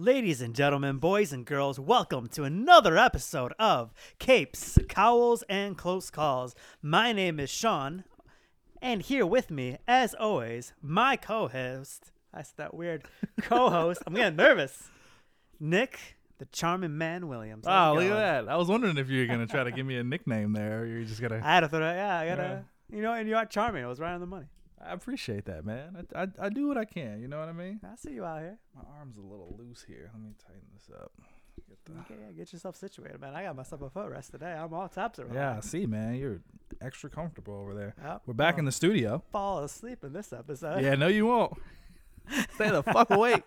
Ladies and gentlemen, boys and girls, welcome to another episode of Capes, Cowls, and Close Calls. My name is Sean, and here with me, as always, my co-host. That's that weird co-host. I'm getting nervous. Nick, the charming man Williams. How's Wow, look at going? that. I was wondering if you were gonna try to give me a nickname there, or you're just gonna. I had to throw that. Yeah, I gotta. You know, and you are charming. It was right on the money. I appreciate that, man. I, I, I do what I can. You know what I mean? I see you out here. My arm's a little loose here. Let me tighten this up. Get the. Okay, yeah, get yourself situated, man. I got myself a foot rest today. I'm all tops around. Yeah, I see, man. You're extra comfortable over there. Yep. We're back in the studio. fall asleep in this episode. Yeah, no, you won't. Stay the fuck awake.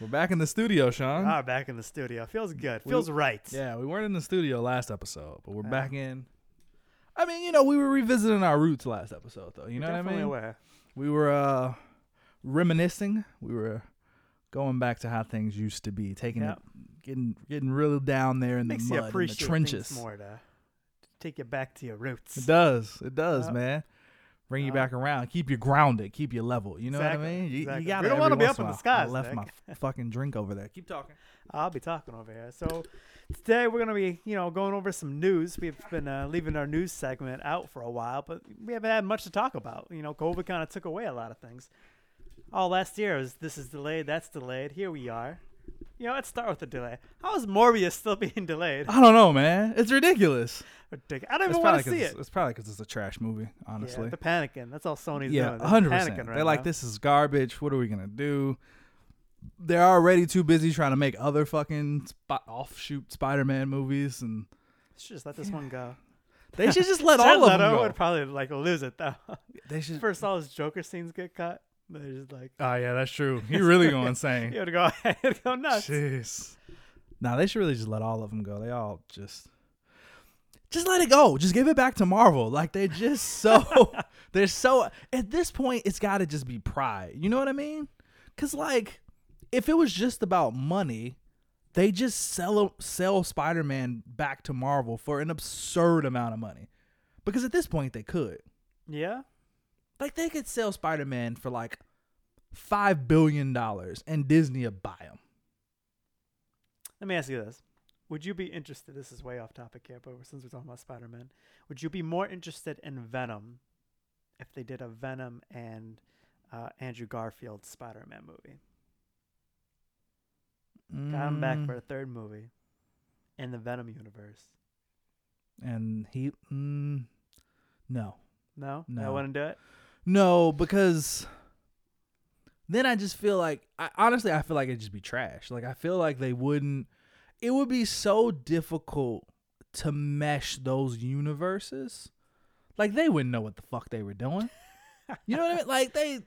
We're back in the studio, Sean. Ah, back in the studio. Feels good. We- Feels right. Yeah, we weren't in the studio last episode, but we're Yeah. back in. I mean, you know, we were revisiting our roots last episode, though. You know what I Definitely mean? aware. We were uh reminiscing. We were going back to how things used to be, taking Yep. it, getting getting really down there in Makes the you mud, in the appreciate trenches. things more to take you back to your roots. It does. It does, Yep. man. Bring you Yep. back around. Keep you grounded. Keep you level. You know what I Exactly, mean? You, exactly. We don't want wanna to be up in the skies, I left Nick. my fucking drink over there. Keep talking. I'll be talking over here. So today we're gonna be, you know, going over some news. We've been uh, leaving our news segment out for a while, but we haven't had much to talk about. You know, COVID kind of took away a lot of things. All last year was this is delayed, that's delayed. Here we are. You know, let's start with the delay. How is Morbius still being delayed? I don't know, man. It's ridiculous. Ridiculous. I don't even want to see it. it's, it's probably 'cause it's a trash movie, honestly. Yeah, the panicking. That's all Sony's Yeah, doing. They're hundred panicking percent. right They're like, this is garbage. What are we gonna do? They're already too busy trying to make other fucking spot offshoot Spider-Man movies, and Let's just let this one go. they should just let all of them Leto go. would probably like lose it though. They should. First, all his Joker scenes get cut. They're just like, Oh yeah, that's true. He really going insane. you would go, it'd go nuts. Jeez. Nah, they should really just let all of them go. They all just, just let it go. Just give it back to Marvel. Like they're just so, they're so. At this point, it's got to just be pride. You know what I mean? Cause like, if it was just about money, they just sell sell Spider Man back to Marvel for an absurd amount of money. Because at this point, they could. Yeah. Like they could sell Spider Man for like five billion dollars, and Disney would buy him. Let me ask you this: Would you be interested? This is way off topic here, but since we're talking about Spider-Man, would you be more interested in Venom if they did a Venom and uh, Andrew Garfield Spider-Man movie? Got him back Mm. for a third movie in the Venom universe. and he mm, no No, I No. wouldn't do it. no because then i just feel like I, honestly i feel like it'd just be trash like i feel like they wouldn't it would be so difficult to mesh those universes like they wouldn't know what the fuck they were doing you know what i mean like they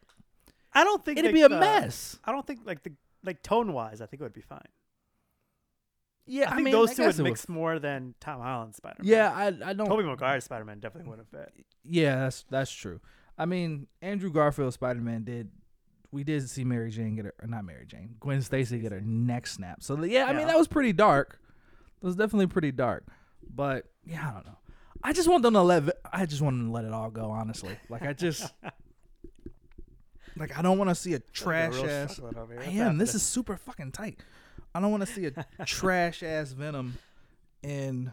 I don't think it'd they- be a uh, mess I don't think like the like tone wise, I think it would be fine. yeah I think mean, those I two would it mix more than Tom Holland's Spider-Man. yeah i i don't Tobey Maguire's Spider-Man definitely would have fit. Yeah, that's that's true. I mean, Andrew Garfield Spider Man did. We did see Mary Jane get her, uh, not Mary Jane, Gwen Stacy get her neck snapped. So yeah, I mean that was pretty dark. That was definitely pretty dark. But yeah, I don't know. I just want them to let. I just want them to let it all go. Honestly, like I just. Like I don't want to see a trash Real ass. chocolate. I am. This is super fucking tight. I don't want to see a trash ass Venom in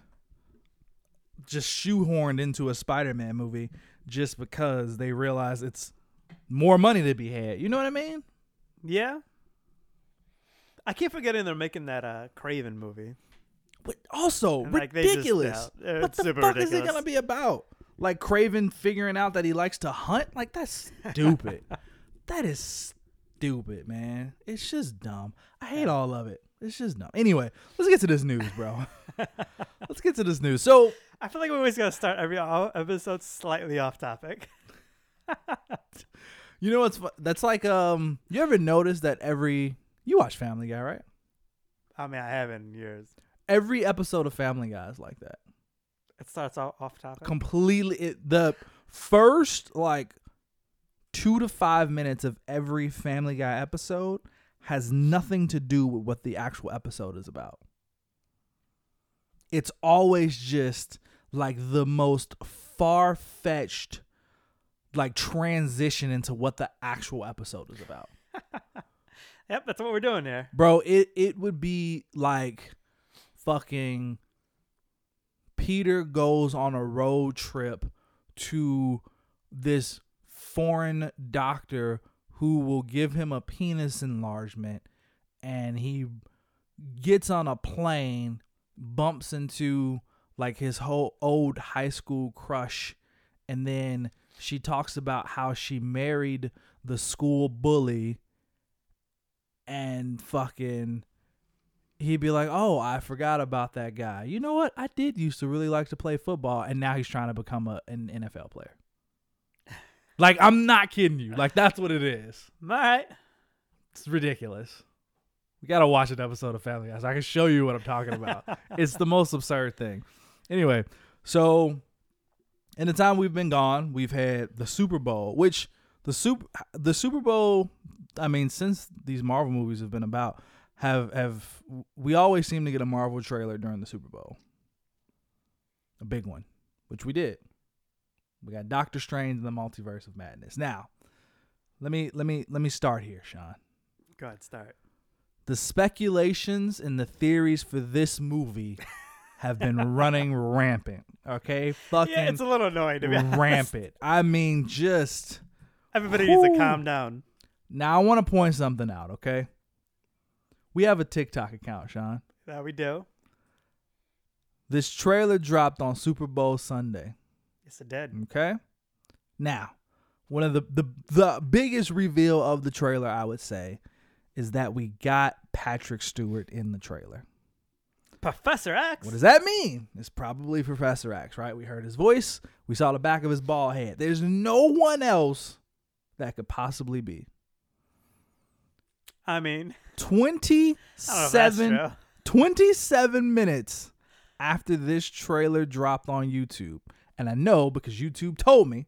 just shoehorned into a Spider-Man movie just because they realize it's more money to be had. You know what I mean? Yeah. I keep forgetting they're making that uh Kraven movie. But also And, like, they just- ridiculous. yeah, what the fuck is it gonna be about? Like Kraven figuring out that he likes to hunt? Like that's stupid. That is stupid, man. It's just dumb. I hate all of it. It's just dumb. Anyway, let's get to this news, bro. let's get to this news. So I feel like we always gotta start every episode slightly off topic. You know what's that's like um you ever notice that every you watch Family Guy, right? I mean, I have in years. Every episode of Family Guy is like that. It starts off, off topic. Completely it, the first like 2 to 5 minutes of every Family Guy episode has nothing to do with what the actual episode is about. It's always just like the most far-fetched like transition into what the actual episode is about. yep, that's what we're doing there. Bro, it it would be like fucking Peter goes on a road trip to this foreign doctor who will give him a penis enlargement and he gets on a plane, bumps into like his whole old high school crush and then she talks about how she married the school bully and fucking he'd be like, "Oh, I forgot about that guy. You know what? I did used to really like to play football, and now he's trying to become a, an NFL player." Like, I'm not kidding you. Like, that's what it is. All right. It's ridiculous. We gotta watch an episode of Family Guys. I can show you what I'm talking about. it's the most absurd thing. Anyway, so in the time we've been gone, we've had the Super Bowl, which the super the Super Bowl. I mean, since these Marvel movies have been about, have have we always seem to get a Marvel trailer during the Super Bowl, a big one, which we did. We got Doctor Strange and the Multiverse of Madness. Now, let me let me let me start here, Sean. Go ahead, start. The speculations and the theories for this movie have been running rampant. Okay, fucking Yeah, it's a little annoying to be honest. rampant. I mean, just Everybody needs to calm down. now. I want to point something out. Okay, we have a TikTok account, Sean. That we do. This trailer dropped on Super Bowl Sunday. Yes, it did. Okay, now one of the the the biggest reveal of the trailer, I would say, is that we got Patrick Stewart in the trailer. Professor X. What does that mean? It's probably Professor X, right? We heard his voice, we saw the back of his bald head. There's no one else that could possibly be. I mean, I don't know if that's 27, true. 27 minutes after this trailer dropped on YouTube. And I know because YouTube told me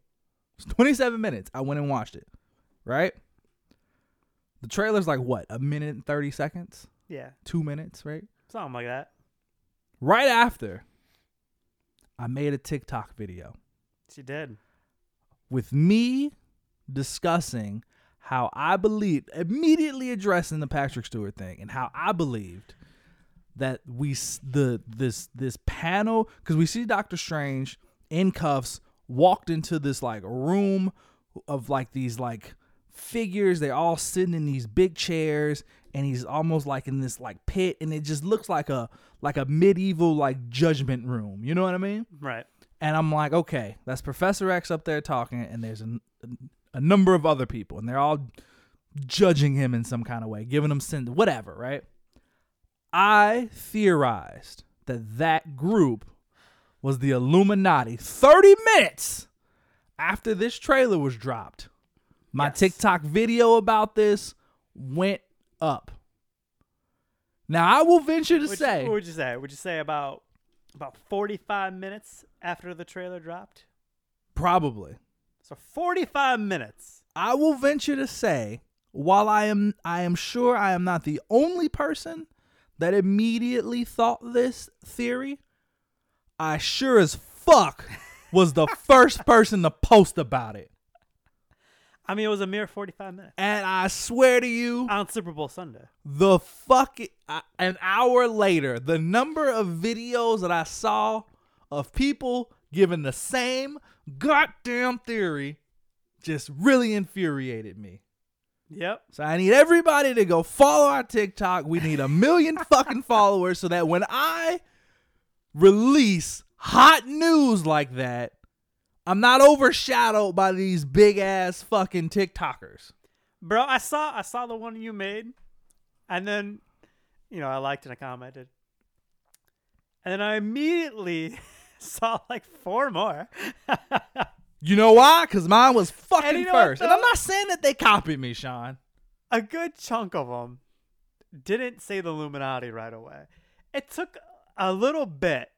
it's 27 minutes. I went and watched it, right? The trailer's like what, a minute and 30 seconds? Yeah, Two minutes, right? something like that. Right after, I made a TikTok video. She did. with me discussing how I believed, immediately addressing the Patrick Stewart thing, and how I believed that we the this this panel because we see Doctor Strange in cuffs walked into this like room of like these like figures. They're all sitting in these big chairs, and he's almost like in this like pit, and it just looks like a like a medieval like judgment room. You know what I mean? Right. And I'm like, okay, that's Professor X up there talking, and there's a, a number of other people, and they're all judging him in some kind of way, giving him sin, whatever, right? I theorized that that group was the Illuminati 30 minutes after this trailer was dropped. My Yes. TikTok video about this went up. Now, I will venture to say. what would you say? Would you say about about 45 minutes after the trailer dropped? Probably. So 45 minutes. I will venture to say, while I am I am sure I am not the only person that immediately thought this theory, I sure as fuck was the first person to post about it. I mean, it was a mere 45 minutes And I swear to you, on Super Bowl Sunday. the fuck uh, an hour later, the number of videos that I saw of people giving the same goddamn theory just really infuriated me. Yep. So I need everybody to go follow our TikTok. We need a million fucking followers so that when I release hot news like that, I'm not overshadowed by these big ass fucking TikTokers. Bro, I saw I saw the one you made, and then, you know, I liked and I commented, and then I immediately saw like four more. You know why? Because mine was fucking And you know first. and I'm not saying that they copied me, Sean. a good chunk of them didn't say the Illuminati right away. It took a little bit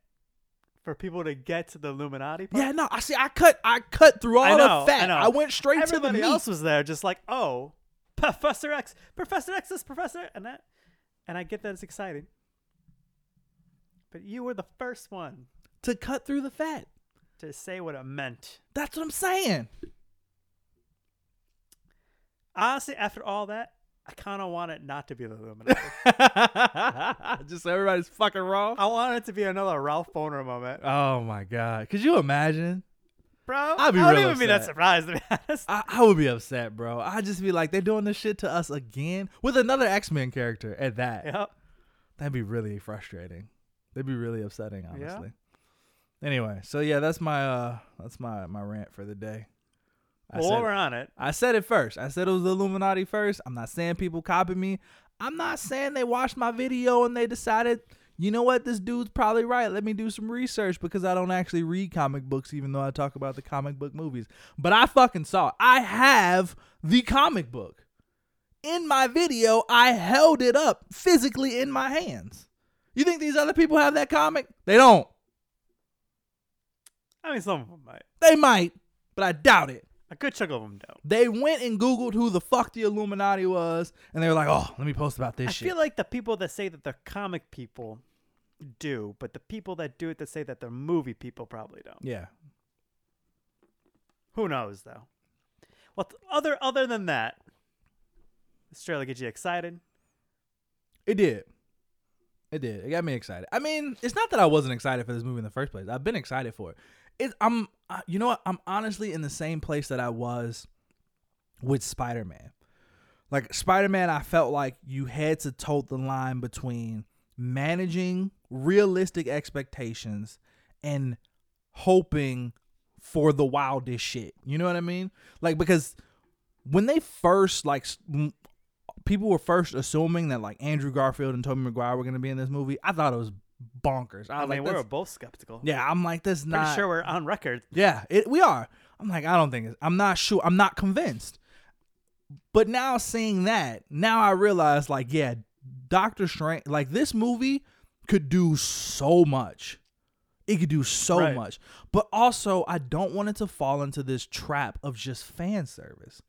for people to get to the Illuminati part. Yeah, no, I see. I cut. I cut through all I know, the fat. I. I went straight to the Everybody meat. else was there, just like, oh, Professor X, Professor X is Professor, and that, and I get that it's exciting. But you were the first one to cut through the fat. to say what it meant. That's what I'm saying. Honestly, after all that, I kind of want it not to be the Illuminati. Just so everybody's fucking wrong. I want it to be another Ralph Bohner moment, Oh my god! Could you imagine? bro. I'd be I don't real even be that upset. surprised to be honest. I, I would be upset, bro. I'd just be like, they're doing this shit to us again with another X Men character at that. Yep. That'd be really frustrating. That'd be really upsetting, Yeah. honestly. Anyway, so yeah, that's my uh that's my my rant for the day. I Well, said, we're on it, I said it first. I said it was the Illuminati first. I'm not saying people copied me. I'm not saying they watched my video and they decided, you know what, this dude's probably right. Let me do some research because I don't actually read comic books, even though I talk about the comic book movies. But I fucking saw it. I have the comic book. In my video, I held it up physically in my hands. You think these other people have that comic? They don't. I mean, some of them might. They might, but I doubt it. A good chunk of them don't. They went and Googled who the fuck the Illuminati was, and they were like, oh, let me post about this I shit. feel like the people that say that they're comic people do, but the people that do it that say that they're movie people probably don't. yeah. Who knows though? Well, th- other other than that, this trailer get you excited. It did. It did. It got me excited. I mean, it's not that I wasn't excited for this movie in the first place. I've been excited for it. It I'm uh, you know what? I'm honestly in the same place that I was with Spider-Man. Like Spider-Man, I felt like you had to tote the line between managing realistic expectations and hoping for the wildest shit. You know what I mean? Like because when they first like people were first assuming that like Andrew Garfield and Tobey Maguire were going to be in this movie, I thought it was bonkers. I I, mean, like, we were both skeptical. yeah, I'm like, that's Pretty not. sure we're on record. Yeah, it, we are. I'm like, I don't think it's, I'm not sure. I'm not convinced. But now seeing that, now I realize, like, yeah, Doctor Strange, like this movie could do so much. It could do so Right. much. But also, I don't want it to fall into this trap of just fan service.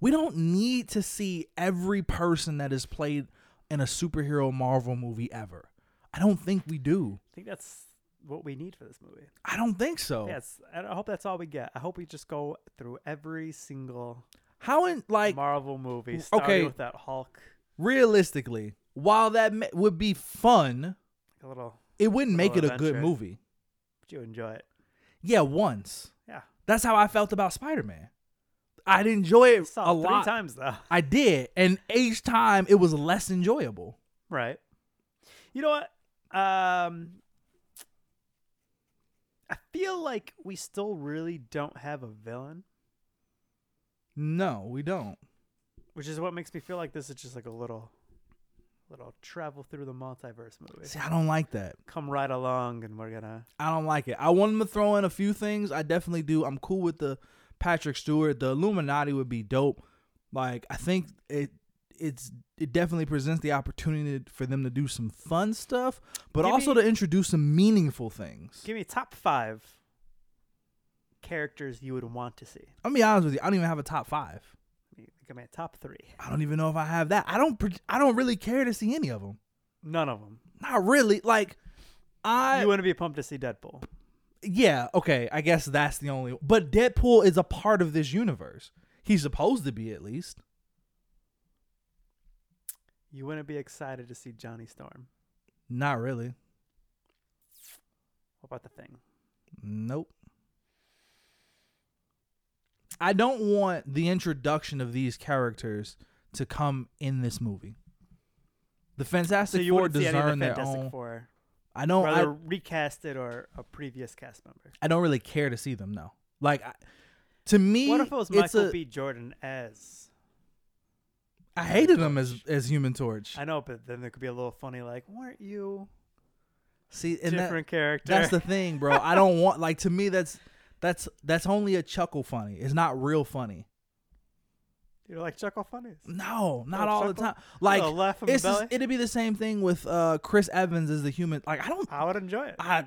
We don't need to see every person that is played in a superhero Marvel movie ever. I don't think we do. I think that's what we need for this movie. I don't think so. Yes, I I hope that's all we get. I hope we just go through every single How in like Marvel movie, starting okay. with that Hulk, realistically, while that ma- would be fun, a little. it wouldn't make it Little a good movie. But you enjoy it. Yeah, once. Yeah, That's how I felt about Spider Man. I'd enjoy it a lot. times though. I did, and each time it was less enjoyable. Right. You know what? Um, I feel like we still really don't have a villain, No, we don't. which is what makes me feel like this is just like a little, little travel through the multiverse movie. See, I don't like that. Come right along, and we're gonna. I don't like it. I want them to throw in a few things. I definitely do. I'm cool with the Patrick Stewart. The Illuminati would be dope. Like I think it it's it definitely presents the opportunity for them to do some fun stuff, but Give also me- to introduce some meaningful things. Give me top five characters you would want to see. I'll be honest with you. I don't even have a top five. Give me a top three. I don't even know if I have that. I don't. I don't really care to see any of them. None of them. Not really. Like I. you wouldn't be pumped to see Deadpool. yeah. Okay. I guess that's the only. But Deadpool is a part of this universe. He's supposed to be at least. You wouldn't be excited to see Johnny Storm. Not really. What about the Thing? Nope. I don't want the introduction of these characters to come in this movie. The So Fantastic you Four wouldn't see any of deserve the their Fantastic own. Four, I don't. whether I, recast it or a previous cast member. I don't really care to see them. though. Like, I, to me, What if it was Michael a- B. Jordan as? I hated him as as Human Torch. I know, but then there could be a little funny, like, weren't you See, and that, different character? that's the thing, bro. I don't want like to me that's that's that's only a chuckle funny. It's not real funny. You like chuckle funnies? No, not all the time. Like laugh it's just- it'd be the same thing with uh Chris Evans as the human. Like I don't, I would enjoy it. I,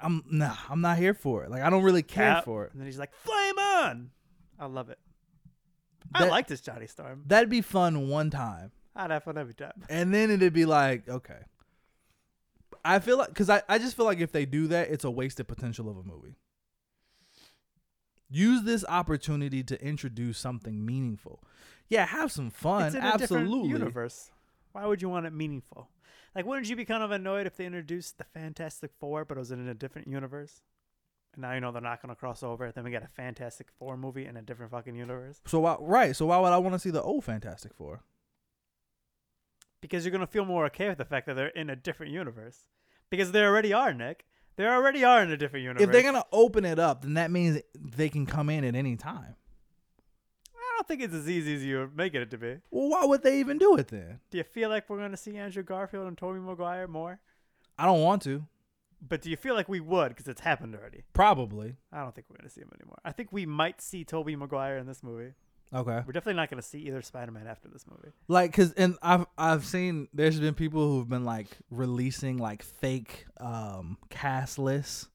I'm nah, I'm not here for it. Like I don't really care Cap, for it. And then he's like, "Flame on!" I love it. I That- like this Johnny Storm. That'd be fun one time, I'd have fun every time. and then it'd be like okay. I feel like because I, I just feel like if they do that, it's a wasted potential of a movie. Use this opportunity to introduce something meaningful. Yeah, have some fun. it's in a Absolutely. universe. Why would you want it meaningful? Like, wouldn't you be kind of annoyed if they introduced the Fantastic Four, but it was in a different universe? Now you know they're not going to cross over. Then we get a Fantastic Four movie in a different fucking universe So why, right? So why would I want to see the old Fantastic Four? because you're going to feel more okay with the fact that they're in a different universe because they already are, Nick. They already are in a different universe. If they're gonna open it up, then that means they can come in at any time. I don't think it's as easy as you're making it to be. Well, why would they even do it then? Do you feel like we're going to see Andrew Garfield and Tobey Maguire more? I don't want to. But do you feel like we would because it's happened already? Probably. I don't think we're going to see him anymore. I think we might see Tobey Maguire in this movie. Okay. We're definitely not going to see either Spider-Man after this movie. Like, cause and I've I've seen there's been people who've been like releasing like fake um cast lists,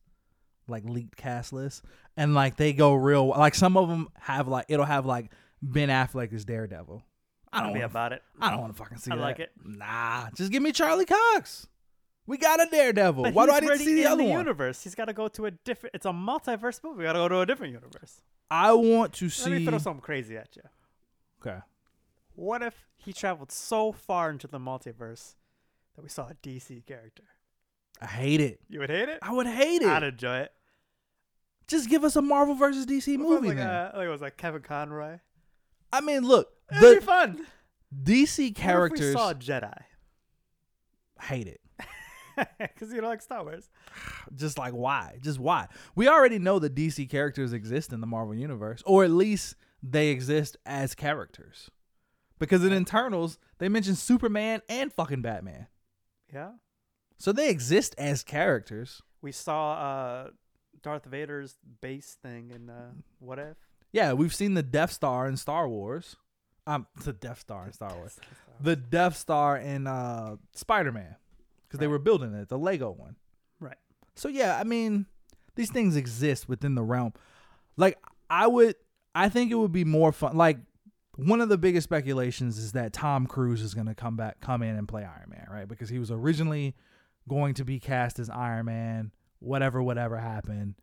like leaked cast lists, and like they go real. Like some of them have like it'll have like Ben Affleck as Daredevil. I don't be wanna, about it. I don't want to fucking see it. I that. like it. Nah, just give me Charlie Cox. We got a Daredevil. But Why do I need to see the other the one? universe. He's got to go to a different. It's a multiverse movie. We got to go to a different universe. I want to see. Let me throw something crazy at you. Okay. What if he traveled so far into the multiverse that we saw a DC character? I hate it. You would hate it. I would hate it. I'd enjoy it. Just give us a Marvel versus DC What if it was movie like, then. uh, like it was like Kevin Conroy. I mean, look, It'd be fun. DC characters we saw a Jedi hate it. because you don't like Star Wars. Just like why? Just why? We already know that DC characters exist in the Marvel universe, or at least they exist as characters. Because in Eternals, they mention Superman and fucking Batman. Yeah. So they exist as characters. We saw uh, Darth Vader's base thing in uh, What If. Yeah, we've seen the Death Star in Star Wars. Um, the Death Star in Star Wars. The Death Star in uh Spider-Man, because they were building it, the Lego one. Right. So yeah, I mean, these things exist within the realm. Like I would, I think it would be more fun. Like one of the biggest speculations is that Tom Cruise is going to come back, come in and play Iron Man, right? Because he was originally going to be cast as Iron Man. Whatever, whatever happened.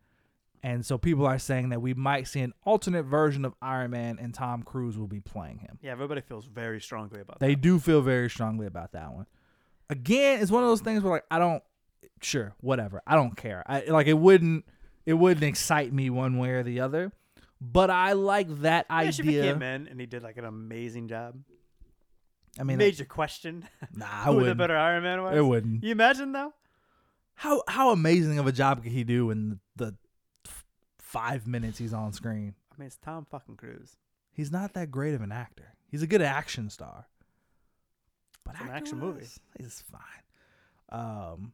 And so people are saying that we might see an alternate version of Iron Man and Tom Cruise will be playing him. Yeah, everybody feels very strongly about They that. do feel very strongly about that one. Again, it's one of those things where like I don't sure, whatever. I don't care. I like it wouldn't it wouldn't excite me one way or the other. But I like that Yeah, she became idea. in, and he did like an amazing job. I mean, major question nah, I who the wouldn't. better Iron Man was. It wouldn't. You imagine though? How how amazing of a job could he do in the f- five minutes he's on screen? I mean, it's Tom fucking Cruise. He's not that great of an actor. He's a good action star. But It's an action movie. He's fine. Um,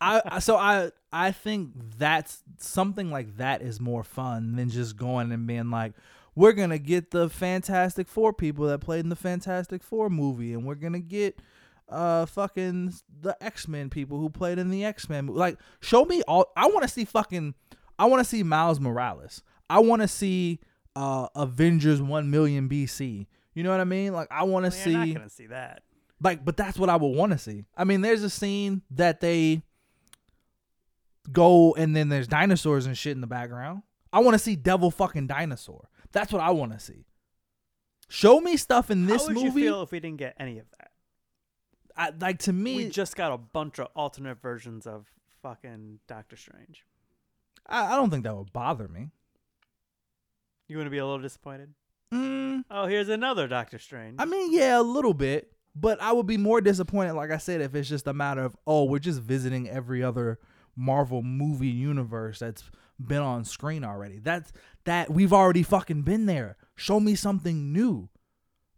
I so I I think that's something like that is more fun than just going and being like, we're gonna get the Fantastic Four people that played in the Fantastic Four movie, and we're gonna get uh fucking the X Men people who played in the X Men movie. Like, show me all. I want to see fucking. I want to see Miles Morales. I want to see uh Avengers One Million BC. You know what I mean? Like, I want to Well, you're see not gonna see that. Like but that's what i would want to see i mean there's a scene that they go and then there's dinosaurs and shit in the background i want to see devil fucking dinosaur that's what i want to see show me stuff in this How would movie you feel if we didn't get any of that? I, like to me we just got a bunch of alternate versions of fucking Doctor Strange. I, I don't think that would bother me You gonna be a little disappointed? mm, Oh, here's another Doctor Strange. i mean yeah a little bit but i would be more disappointed like i said if it's just a matter of oh we're just visiting every other marvel movie universe that's been on screen already that's that we've already fucking been there show me something new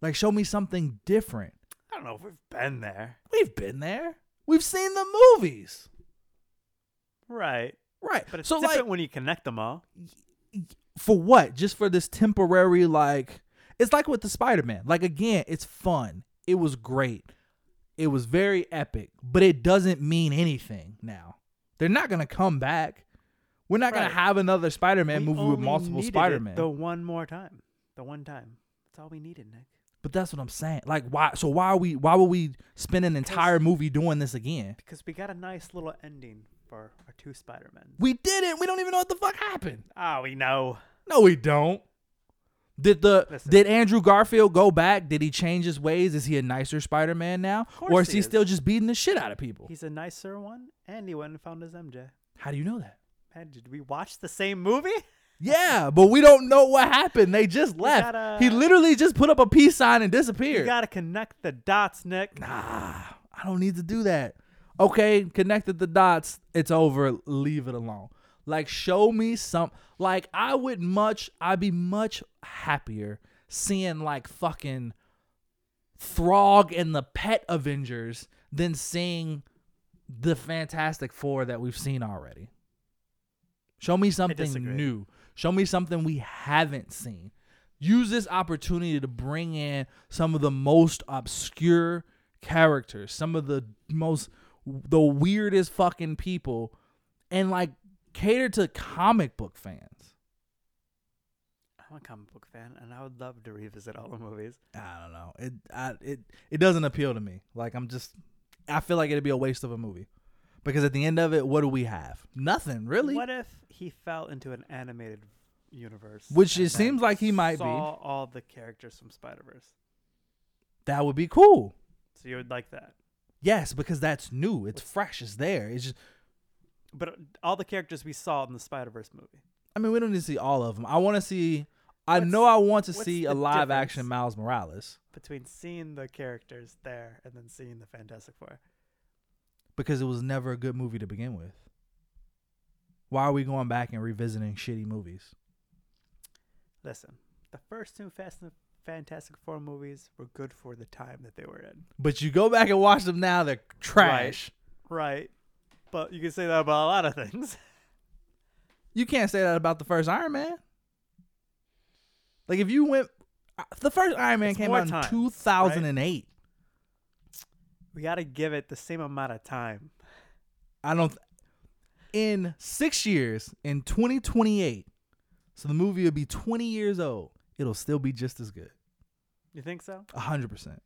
like show me something different I don't know if we've been there. we've been there we've seen the movies Right. right But it's so different like when you connect them all. for what just for this temporary like It's like with the Spider Man. Like again, it's fun. It was great. It was very epic, but it doesn't mean anything now. They're not gonna come back. We're not Right. gonna have another Spider Man We movie with multiple Spider Man. The one more time. The one time. That's all we needed, Nick. But that's what I'm saying. Like why so why are we why would we spend an entire movie doing this again? Because we got a nice little ending for our two Spider-Men. We didn't. We don't even know what the fuck happened. Oh, we know. No, we don't. Did the Listen. did Andrew Garfield go back? Did he change his ways? Is he a nicer Spider Man now? Or is he he is. still just beating the shit out of people? He's a nicer one, and he went and found his MJ. How do you know that? Man, did we watch the same movie? Yeah, but we don't know what happened. They just left. gotta- he literally just put up a peace sign and disappeared. You gotta connect the dots, Nick. nah, I don't need to do that. Okay, connected the dots. It's over. Leave it alone. Like, show me some. Like, I would much. I'd be much happier seeing like fucking Throg and the Pet Avengers than seeing the Fantastic Four that we've seen already. Show me something new. Show me something we haven't seen. Use this opportunity to bring in some of the most obscure characters, some of the most the weirdest fucking people and like cater to comic book fans. I'm a comic book fan, and I would love to revisit all the movies. I don't know. It I, it it doesn't appeal to me. Like I'm just I feel like it'd be a waste of a movie. Because at the end of it, what do we have? Nothing, really. What if he fell into an animated universe? Which it seems like he might be. Saw all the characters from Spider Verse. That would be cool. So you would like that, Yes, because that's new. It's fresh. It's there. It's just but all the characters we saw in the Spider Verse movie. I mean, we don't need to see all of them. I want to see I What's- know I want to what's see the a live difference? action Miles Morales Between seeing the characters there and then seeing the Fantastic Four. because it was never a good movie to begin with. Why are we going back and revisiting shitty movies? Listen, the first two Fast and Fantastic Four movies were good for the time that they were in. But you go back and watch them now, they're trash. Right. But you can say that about a lot of things. You can't say that about the first Iron Man. Like if you went, uh, the first Iron Man It's came out in time, 2008. We got to give it the same amount of time. I don't. In six years, in 2028, so the movie will be 20 years old. It'll still be just as good. You think so? A hundred percent.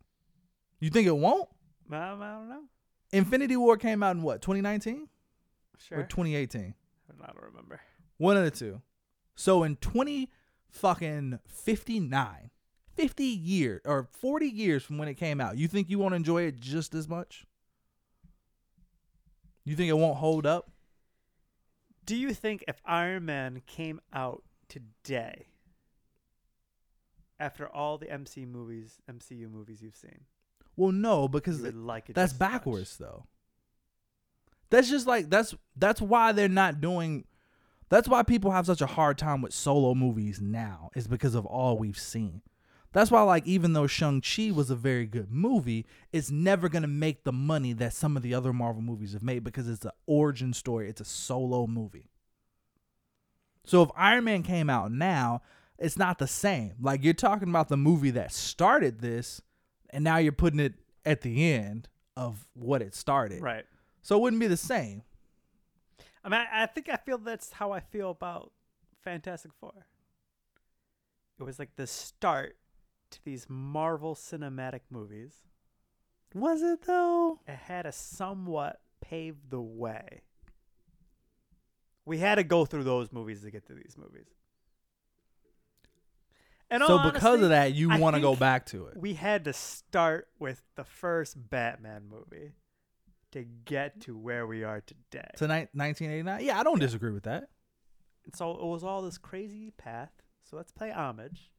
You think it won't? Um, I don't know. Infinity War came out in what 2019 Sure. or 2018? I don't remember. One of the two. So in 20 fucking 59, 50 years or 40 years from when it came out, you think you won't enjoy it just as much? You think it won't hold up? Do you think if Iron Man came out today, after all the MC movies, MCU movies you've seen, Well, no, because would like it? that's as much? backwards though. That's just like that's that's why they're not doing that's why people have such a hard time with solo movies now is because of all we've seen. That's why like even though Shang-Chi was a very good movie, it's never going to make the money that some of the other Marvel movies have made because it's an origin story, it's a solo movie. So if Iron Man came out now, it's not the same. Like you're talking about the movie that started this and now you're putting it at the end of what it started. Right. So it wouldn't be the same. I mean, I, I think I feel that's how I feel about Fantastic Four. It was like the start to these Marvel cinematic movies. Was it though? It had to somewhat pave the way. We had to go through those movies to get to these movies. And so because of that, you I want to go think back to it. we had to start with the first Batman movie to get to where we are today. To ni- 1989? Yeah, I don't disagree with that. And so it was all this crazy path. So let's play homage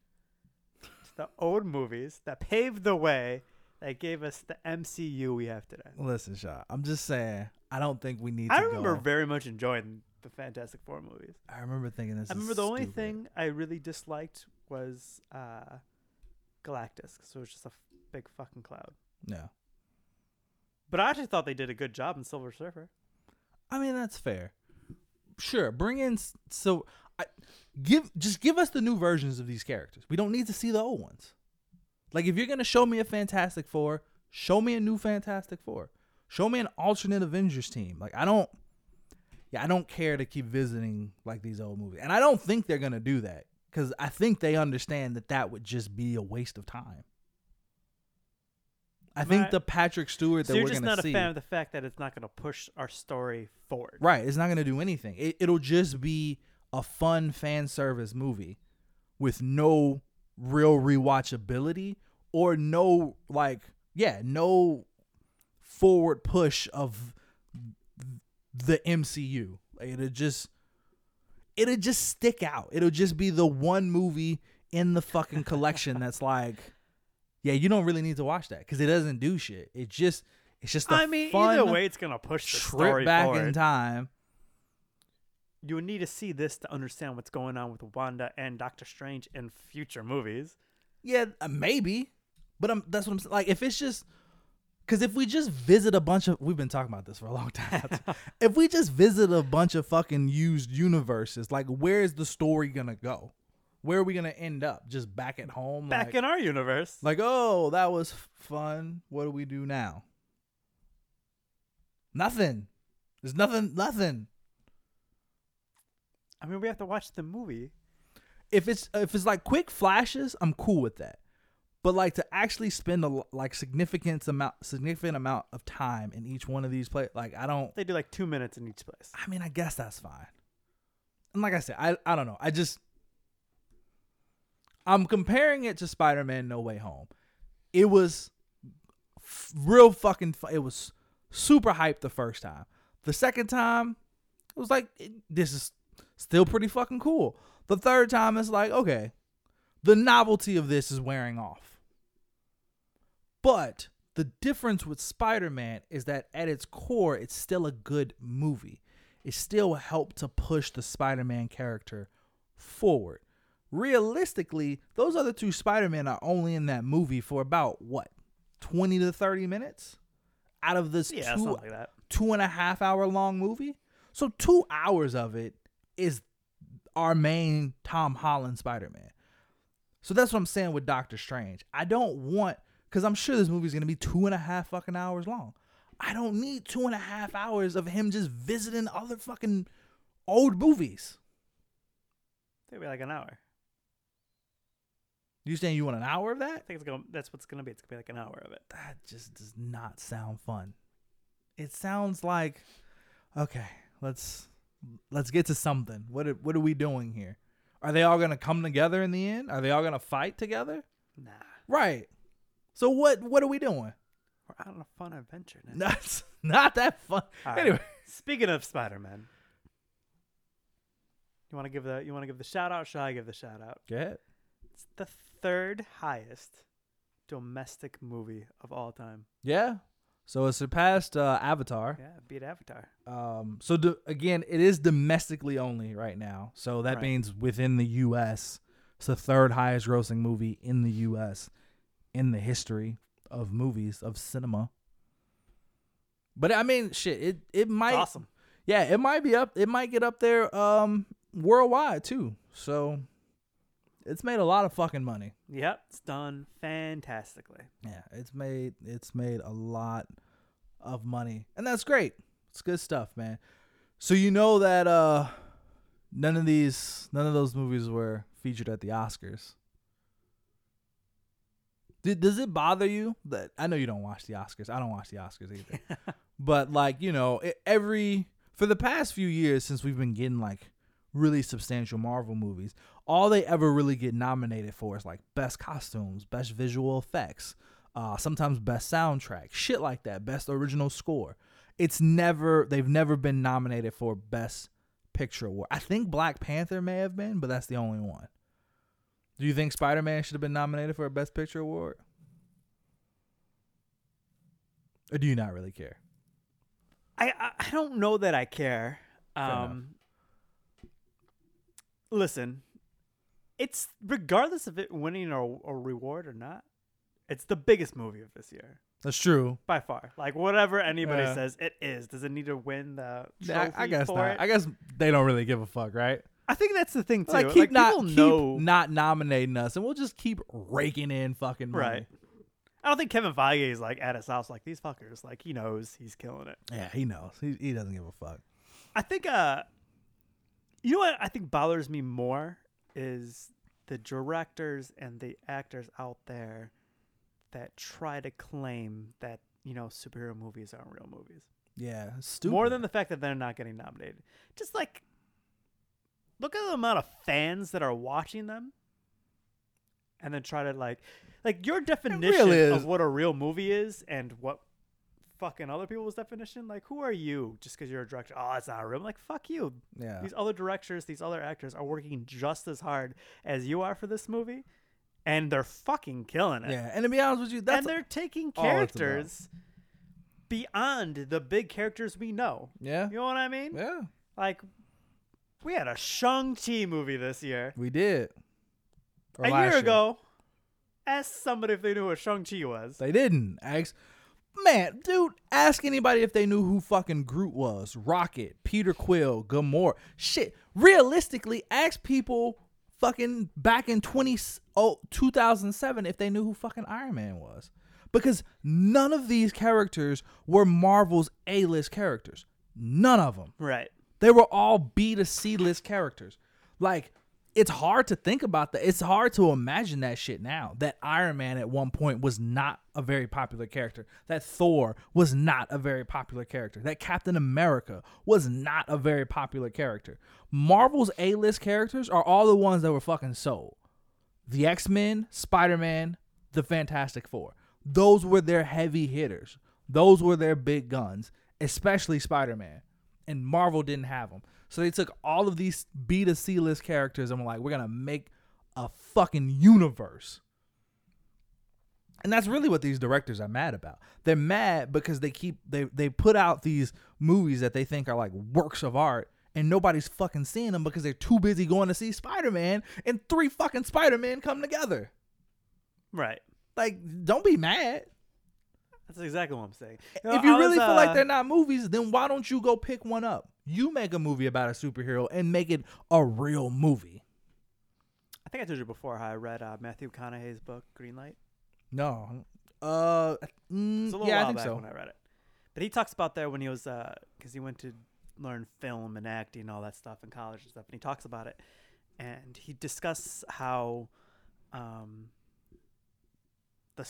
to the old movies that paved the way that gave us the MCU we have today. Listen, Shaw, I'm just saying, I don't think we need I to remember go. very much enjoying the Fantastic Four movies. I remember thinking this I is remember the only stupid. thing I really disliked was uh, Galactus. So it was just a f- big fucking cloud. No. But I actually thought they did a good job in Silver Surfer. I mean, that's fair. Sure, bring in s- so I, give just give us the new versions of these characters. We don't need to see the old ones. Like if you're gonna show me a Fantastic Four, show me a new Fantastic Four. Show me an alternate Avengers team. Like I don't, yeah, I don't care to keep visiting like these old movies, and I don't think they're gonna do that because I think they understand that that would just be a waste of time. I think Right. the Patrick Stewart that So you're we're just not see, a fan of the fact that it's not going to push our story forward. right? It's not gonna do anything. It, it'll just be a fun fan service movie with no real rewatchability or no like yeah no forward push of the MCU. It'll just it'll just stick out. It'll just be the one movie in the fucking collection that's like, yeah, you don't really need to watch that because it doesn't do shit. It just it's just I mean, either way, it's going to push the trip story back forward. in time. you would need to see this to understand what's going on with Wanda and Doctor Strange in future movies. Yeah, uh, maybe, but I'm, that's what I'm saying. Like, if it's just because if we just visit a bunch of, we've been talking about this for a long time. if we just visit a bunch of fucking used universes, like, where is the story gonna go? Where are we gonna end up? Just back at home, Back like, in our universe. like, oh, that was fun. What do we do now? Nothing. There's nothing. Nothing. I mean, we have to watch the movie. if it's if it's like quick flashes, I'm cool with that. But like to actually spend a like significant amount significant amount of time in each one of these play like I don't They do like two minutes in each place. I mean I guess that's fine. And like I said, I I don't know. I just I'm comparing it to Spider-Man No Way Home. It was f- real fucking fu- it was super hyped the first time. The second time it was like it- this is still pretty fucking cool. The third time it's like okay, the novelty of this is wearing off. But the difference with Spider-Man is that at its core it's still a good movie. It still helped to push the Spider-Man character forward. Realistically, those other two Spider-Men are only in that movie for about what? 20 to 30 minutes out of this Yeah, two like that. two and a half hour long movie. So two hours of it is our main Tom Holland Spider Man. So that's what I'm saying with Doctor Strange. I don't want because I'm sure this movie is gonna be two and a half fucking hours long. I don't need two and a half hours of him just visiting other fucking old movies. It'll be like an hour. You saying you want an hour of that? I think it's gonna. That's what's gonna be. It's gonna be like an hour of it. That just does not sound fun. It sounds like okay, let's let's get to something. What are, what are we doing here? Are they all gonna come together in the end? Are they all gonna fight together? Nah, Right. So what what are we doing? we're out on a fun adventure now. That's not that fun. All right. Anyway, Speaking of Spider-Man, you want to give the you want to give the shout out? Should I give the shout out? go ahead. It's the third highest domestic movie of all time. Yeah. So it surpassed uh, Avatar. Yeah, beat Avatar. Um, so do, again, it is domestically only right now. So that Right. means within the U.S., it's the third highest grossing movie in the U.S. in the history of movies of cinema. But I mean, shit, it it might, awesome. yeah, it might be up, it might get up there, um, worldwide too. So it's made a lot of fucking money. Yep, it's done fantastically. Yeah, it's made it's made a lot of money. And that's great. It's good stuff, man. So you know that uh none of these none of those movies were featured at the Oscars. Did, does it bother you that I know you don't watch the Oscars. I don't watch the Oscars either. but like, you know, every for the past few years since we've been getting like really substantial Marvel movies, all they ever really get nominated for is like best costumes, best visual effects, uh, sometimes best soundtrack, shit like that, best original score. It's never they've never been nominated for best picture award. I think Black Panther may have been, but that's the only one. Do you think Spider Man should have been nominated for a best picture award? Or do you not really care? I I, don't know that I care. Um, listen, it's regardless of it winning a, a reward or not. It's the biggest movie of this year That's true. by far. Like whatever anybody Yeah. says, it is. Does it need to win the trophy I, I guess for not. it? I guess they don't really give a fuck, right? I think that's the thing too. Like keep not people keep know, not nominating us, and we'll just keep raking in fucking money. right? I don't think Kevin Feige is like at his house like these fuckers. Like he knows he's killing it. Yeah, he knows. He he doesn't give a fuck. I think uh you know what I think bothers me more is the directors and the actors out there that try to claim that, you know, superhero movies aren't real movies. Yeah, stupid. More than the fact that they're not getting nominated. Just like look at the amount of fans that are watching them and then try to like like your definition is. of what a real movie is and what fucking other people's definition like who are you just because you're a director oh it's not real I'm like fuck you yeah. these other directors these other actors are working just as hard as you are for this movie and they're fucking killing it Yeah, and to be honest with you, that's and they're taking all it's about. characters beyond the big characters we know yeah, you know what I mean? yeah. Like, we had a Shang-Chi movie this year. We did. Or a last year ago, ask somebody if they knew what Shang-Chi was. They didn't. Ask Man, dude, ask anybody if they knew who fucking Groot was. Rocket, Peter Quill, Gamora. Shit. Realistically, ask people fucking back in 20 oh, 2007 if they knew who fucking Iron Man was. Because none of these characters were Marvel's A-list characters. None of them. Right. They were all B to C list characters. Like, it's hard to think about that. It's hard to imagine that shit now. That Iron Man at one point was not a very popular character. That Thor was not a very popular character. That Captain America was not a very popular character. Marvel's A list characters are all the ones that were fucking sold. The X Men, Spider Man, the Fantastic Four. Those were their heavy hitters. Those were their big guns, especially Spider Man. And Marvel didn't have them. So they took all of these B to C list characters and were like, we're going to make a fucking universe. And that's really what these directors are mad about. They're mad because they keep they they put out these movies that they think are like works of art and nobody's fucking seeing them because they're too busy going to see Spider-Man and three fucking Spider-Man come together. Right. Like don't be mad. That's exactly what I'm saying. if you really feel like they're not movies, then why don't you go pick one up? You make a movie about a superhero and make it a real movie. I think I told you before how I read uh, Matthew McConaughey's book Green Light. No. Uh mm, It's a little yeah, I while think back so. when I read it. But he talks about there when he was because he went to learn film and acting and all that stuff in college and stuff, and he talks about it, and he discusses how um, the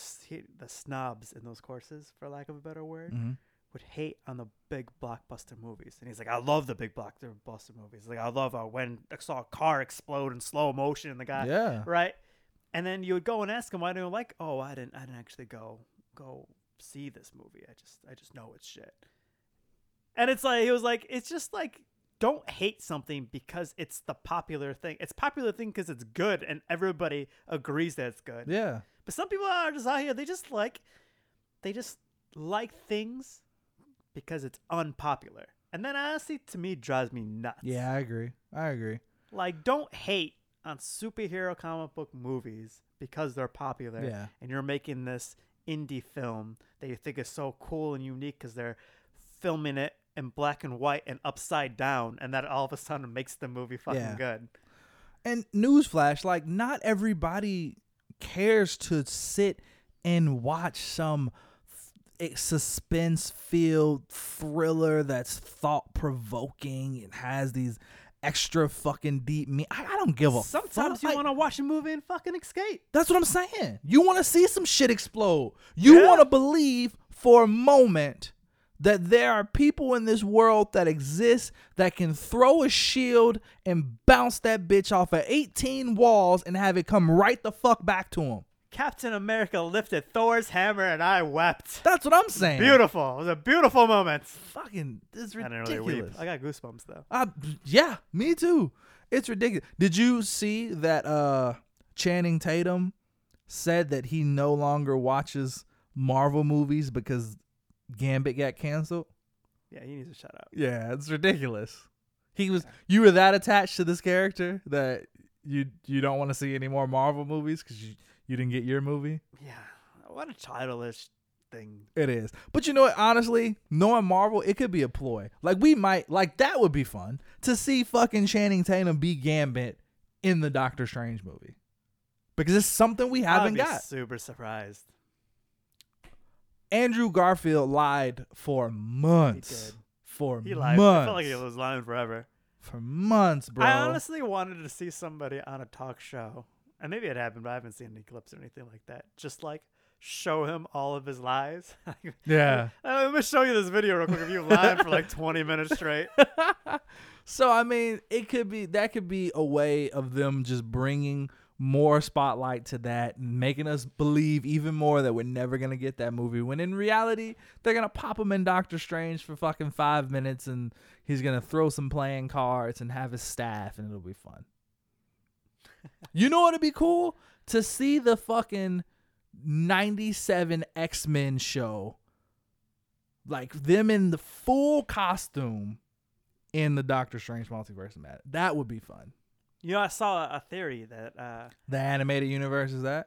the snobs in those courses, for lack of a better word, Mhm. would hate on the big blockbuster movies, and he's like, I love the big blockbuster movies. Like I love uh, when I saw a car explode in slow motion, and the guy Yeah. right? And then you would go and ask him why do you like? Oh, I didn't. I didn't actually go go see this movie. I just I just know it's shit. And it's like he was like it's just like don't hate something because it's the popular thing. It's popular thing because it's good and everybody agrees that it's good. Yeah. But some people are just out here. They just like they just like things because it's unpopular. And that honestly to me drives me nuts. Yeah, I agree. I agree. Like, don't hate on superhero comic book movies because they're popular. Yeah. And you're making this indie film that you think is so cool and unique because they're filming it in black and white and upside down, and that all of a sudden makes the movie fucking Yeah. good. And newsflash, like not everybody cares to sit and watch some f- eh, suspense filled thriller that's thought provoking and has these extra fucking deep me. I, I don't give a Sometimes fuck. you Like, want to watch a movie and fucking escape. That's what I'm saying. You want to see some shit explode. You Yeah. want to believe for a moment that there are people in this world that exist that can throw a shield and bounce that bitch off of 18 walls and have it come right the fuck back to him. Captain America lifted Thor's hammer and I wept. That's what I'm saying. Beautiful. It was a beautiful moment. Fucking, this is ridiculous. didn't really. I got goosebumps though. Uh, yeah, me too. It's ridiculous. Did you see that uh Channing Tatum said that he no longer watches Marvel movies because Gambit got canceled? Yeah, he needs to shut up. Yeah, it's ridiculous. He was you were that attached to this character that you you don't want to see any more Marvel movies cuz you you didn't get your movie? Yeah, what a childish thing. It is. But you know what? Honestly, knowing Marvel, it could be a ploy. Like we might like that would be fun to see fucking Channing Tatum be Gambit in the Doctor Strange movie. Because it's something we I would haven't be got. super surprised. Andrew Garfield lied for months. did. For He lied. months. I felt like he was lying forever. for months, bro. I honestly wanted to see somebody on a talk show, and maybe it happened, but I haven't seen any clips or anything like that. Just like show him all of his lies. yeah. Let me show you this video real quick of you lying for like 20 minutes straight. So I mean, it could be that could be a way of them just bringing more spotlight to that making us believe even more that we're never gonna get that movie. When in reality, they're gonna pop him in Doctor Strange for fucking five minutes and he's gonna throw some playing cards and have his staff and it'll be fun. you know what'd be cool to see the fucking '97 X Men show, like them in the full costume in the Doctor Strange multiverse of Madness. That would be fun. You know, I saw a, theory that uh, The animated universe is that?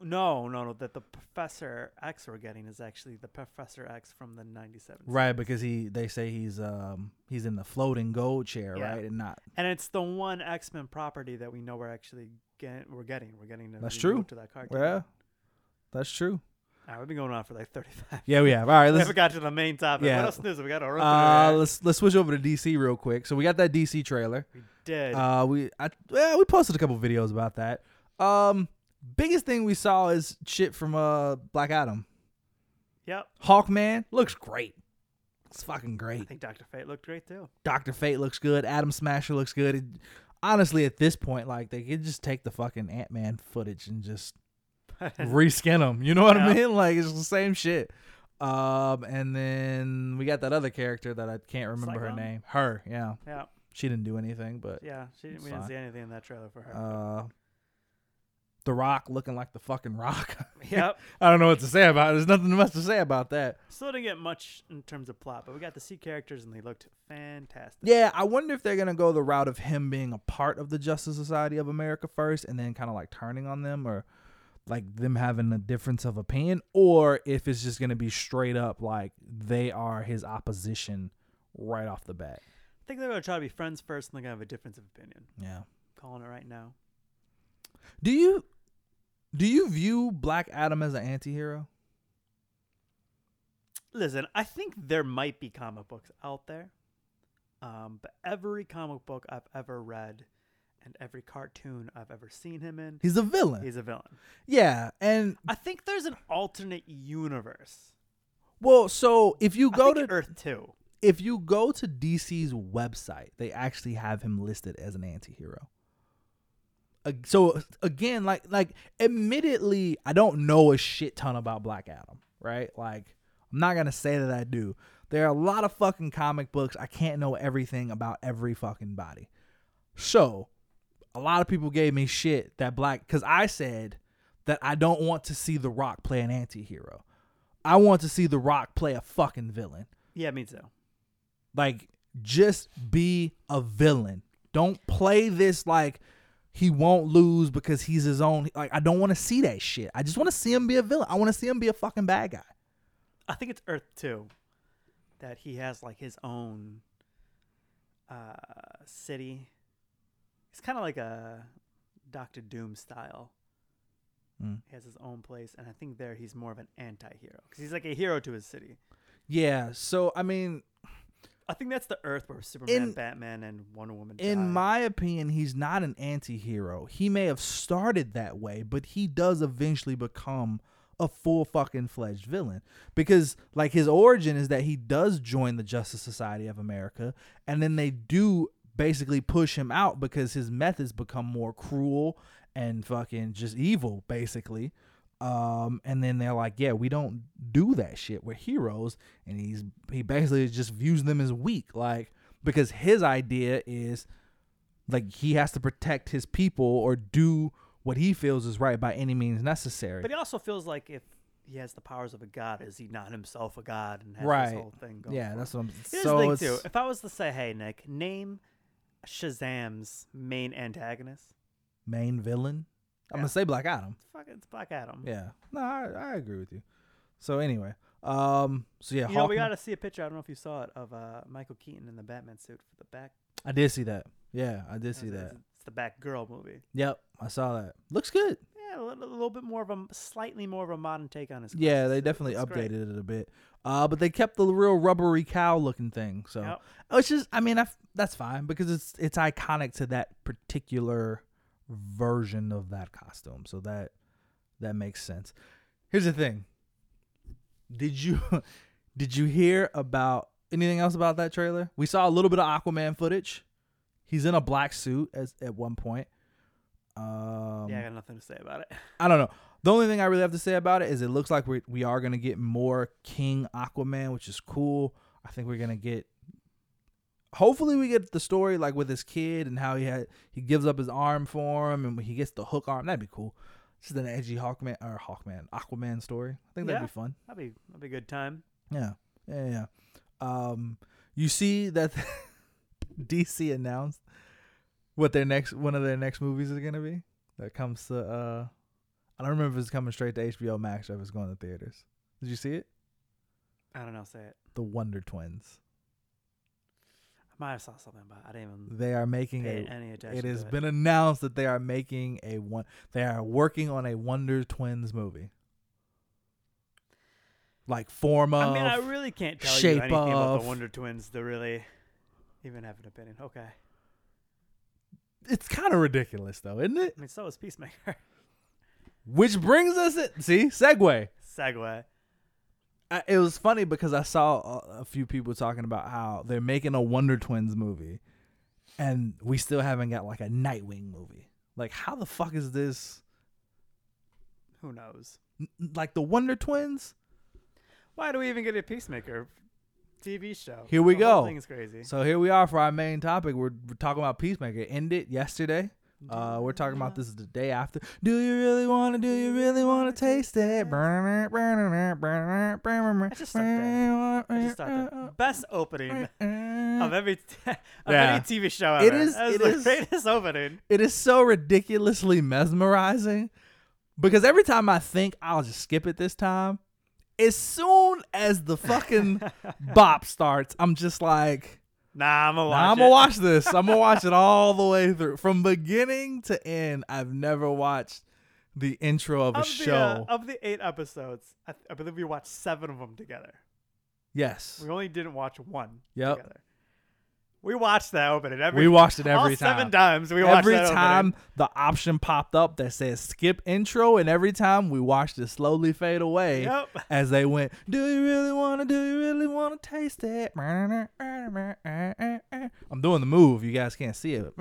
no, no, no, that the Professor X we're getting is actually the Professor X from the 97. Right, because he they say he's um he's in the floating gold chair, Yeah. right? And not And it's the one X Men property that we know we're actually get, we're getting. We're getting. To That's true. To that cartoon. yeah. That's true. All right, we've been going on for like 35. Yeah, we have. All right, we let's haven't got to the main topic. yeah. What else news? We got to run uh let's let's switch over to DC real quick. So we got that DC trailer. We did. Uh we I yeah, we posted a couple videos about that. Um biggest thing we saw is shit from uh Black Adam. yep. Hawkman looks great. It's fucking great. I think Doctor Fate looked great too. Doctor Fate looks good. Atom Smasher looks good. It- honestly, at this point, like they could just take the fucking Ant Man footage and just reskin them. You know what I mean? Like it's the same shit. Um, and then we got that other character that I can't remember her name. Her, yeah, yeah. she didn't do anything, but Yeah. She didn't, we didn't see anything in that trailer for her. uh, the Rock looking like the fucking Rock. yep. I don't know what to say about it. There's nothing much to say about that. Still didn't get much in terms of plot, but we got to see characters and they looked fantastic. Yeah, I wonder if they're gonna go the route of him being a part of the Justice Society of America first, and then kind of like turning on them, or like them having a difference of opinion, or if it's just gonna be straight up like they are his opposition right off the bat. I think they're gonna try to be friends first, and they're gonna have a difference of opinion. Yeah. calling it right now. Do you do you view Black Adam as an anti-hero? Listen, I think there might be comic books out there, um, but every comic book I've ever read and every cartoon I've ever seen him in, He's a villain. he's a villain. yeah, and I think there's an alternate universe. well, so if you go to Earth Two. if you go to DC's website, they actually have him listed as an anti-hero. So again, like like admittedly, I don't know a shit ton about Black Adam, right? Like I'm not going to say that I do. There are a lot of fucking comic books. I can't know everything about every fucking body. So, a lot of people gave me shit that Black cuz I said that I don't want to see The Rock play an anti-hero. I want to see The Rock play a fucking villain. Yeah, me too. Like, just be a villain. Don't play this like he won't lose because he's his own. Like, I don't want to see that shit. I just want to see him be a villain. I want to see him be a fucking bad guy. I think it's Earth Two that he has like his own uh, city. He's kind of like a Doctor Doom style. Mm. He has his own place, and I think there he's more of an anti-hero because he's like a hero to his city. Yeah. So, I mean, I think that's the Earth where Superman, In- Batman, and Wonder Woman. in my opinion, he's not an anti hero. He may have started that way, but he does eventually become a full fucking fledged villain because like his origin is that he does join the Justice Society of America and then they do basically push him out because his methods become more cruel and fucking just evil basically um and then they're like yeah we don't do that shit we're heroes and he's he basically just views them as weak like because his idea is like he has to protect his people or do what he feels is right by any means necessary but he also feels like if he has the powers of a god, is he not himself a god and has Right. this whole thing going? yeah that's what i'm Here's so the thing too. If I was to say, "Hey Nick, name Shazam's main antagonist," main villain i'm Yeah. gonna say black adam fuck, it's Black Adam. yeah no i, I agree with you So anyway, um, so yeah, You know, we Hawkman- got to see a picture. I don't know if you saw it of uh, Michael Keaton in the Batman suit for the back. I did see that. Yeah, I did see that. It's, the Batgirl movie. Yep, I saw that. Looks good. Yeah, a little, a little bit more of a slightly more of a modern take on his. Yeah, they It definitely looks great. updated it a bit. Uh, but they kept the real rubbery cow looking thing. So Yep. it's just, I mean, I that's fine because it's it's iconic to that particular version of that costume. So that that makes sense. Here's the thing. Did you did you hear about anything else about that trailer? We saw a little bit of Aquaman footage. He's in a black suit as at one point. Um, yeah, I got nothing to say about it. I don't know. The only thing I really have to say about it is it looks like we we are gonna get more King Aquaman, which is cool. I think we're gonna get. Hopefully, we get the story like with his kid and how he had he gives up his arm for him and he gets the hook arm. That'd be cool. Just an edgy Hawkman or Hawkman Aquaman story. I think that'd be fun. That'd be that'd be a good time. Yeah, yeah, yeah. Um, you see that DC announced what their next one of their next movies is gonna be. That comes to uh, I don't remember if it's coming straight to HBO Max or if it's going to theaters. Did you see it? I don't know. Say it. The Wonder Twins. I might have saw something about. It. I didn't even They are making a. any attention. It has been announced that they are making a one. They are working on a Wonder Twins movie. Like form of. I mean, I really can't tell you shape anything about the Wonder Twins to really even have an opinion. Okay. It's kind of ridiculous though, isn't it? I mean, so is Peacemaker. Which brings us. It, see, segue. Segue. I, it was funny because I saw a, a few people talking about how they're making a Wonder Twins movie, and we still haven't got like a Nightwing movie. Like, how the fuck is this? Who knows? N- Like the Wonder Twins? Why do we even get a Peacemaker TV show? Here we the go. Thing's crazy. So here we are for our main topic. We're, we're talking about Peacemaker. It ended yesterday. Uh, we're talking about this the day after. Do you really want to? Do you really want to taste it? Let's just start there. Let's just start there. Best opening of every of Yeah. any TV show ever. It is- That is it the is- greatest opening. It is so ridiculously mesmerizing because every time I think I'll just skip it this time, as soon as the fucking bop starts, I'm just like, Nah, I'm gonna watch nah, I'm gonna watch this. I'm gonna watch it all the way through from beginning to end. I've never watched the intro of a of show. Uh, of the eight episodes, I, th- I believe we watched seven of them together. yes. We only didn't watch one Yep. together. We watched that opening every. We watched it every time. seven times. We watched every time opening. the option popped up that says skip intro, and every time we watched it slowly fade away Yep. as they went, Do you really want to? Do you really want to taste it? I'm doing the move. You guys can't see it.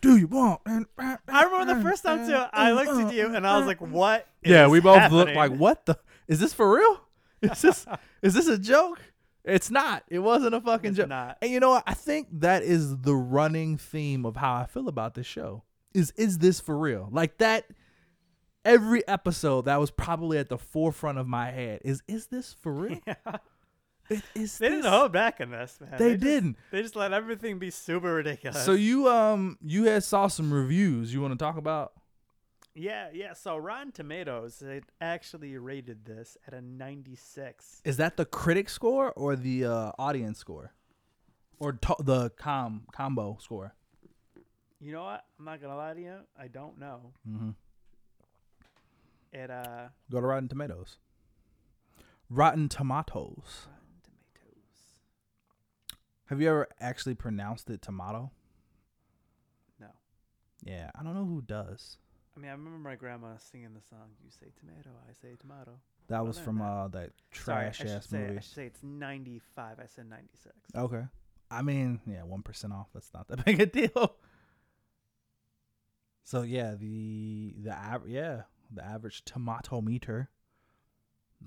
Do you want? I remember the first time too. I looked at you and I was like, "What?" Yeah, we both happening? looked like, What the? Is this for real? Is this is this a joke? It's not. It wasn't a fucking It's joke. not. And you know what? I think that is the running theme of how I feel about this show. Is is this for real? Like that every episode that was probably at the forefront of my head is is this for real? It- is They didn't this- hold back in this, man. They just- didn't. They just let everything be super ridiculous. So you um you had saw some reviews you want to talk about? Yeah, yeah. So Rotten Tomatoes, it actually rated this at a 96. Is that the critic score or the uh, audience score? Or to- the com combo score? You know what? I'm not gonna lie to you. I don't know. Mm-hmm. It uh, Go to Rotten Tomatoes. Rotten Tomatoes. Rotten Tomatoes. Have you ever actually pronounced it tomato? No. Yeah, I don't know who does. I mean, I remember my grandma singing the song. You say tomato, I say tomato. That was from that. uh that Sorry, trash I should ass say, movie. I should say it's 95. I said 96. Okay. I mean, yeah, one percent off. That's not that big a deal. So yeah, the the average yeah the average tomato meter,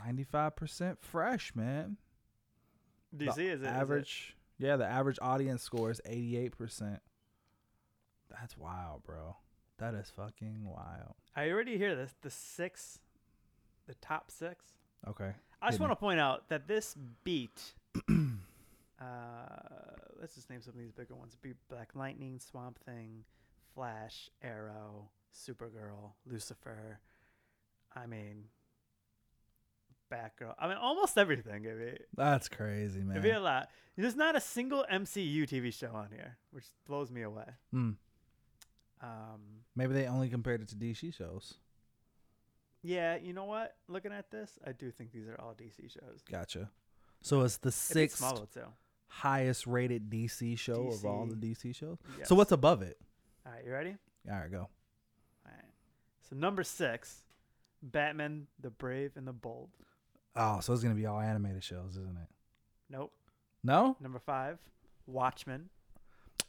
ninety five percent fresh, man. Do you The see? Is it- average? Yeah, the average audience score is eighty eight percent. That's wild, bro. That is fucking wild. I already hear this. The six, the top six. Okay. I just want to point out that this beat. uh, let's just name some of these bigger ones: Beat Black Lightning, Swamp Thing, Flash, Arrow, Supergirl, Lucifer, I mean, Batgirl. I mean, almost everything. I mean, That's crazy, man. it'd be a lot. There's not a single MCU TV show on here, which blows me away. Hmm. Um, Maybe they only compared it to DC shows. yeah, you know what? Looking at this, I do think these are all DC shows. Gotcha. So it's the sixth too. highest rated DC show of all the DC. DC shows. Yes. So what's above it? All right, you ready? All right, go. All right. So number six, Batman: The Brave and the Bold. Oh, so it's gonna be all animated shows, isn't it? Nope. No. Number five, Watchmen.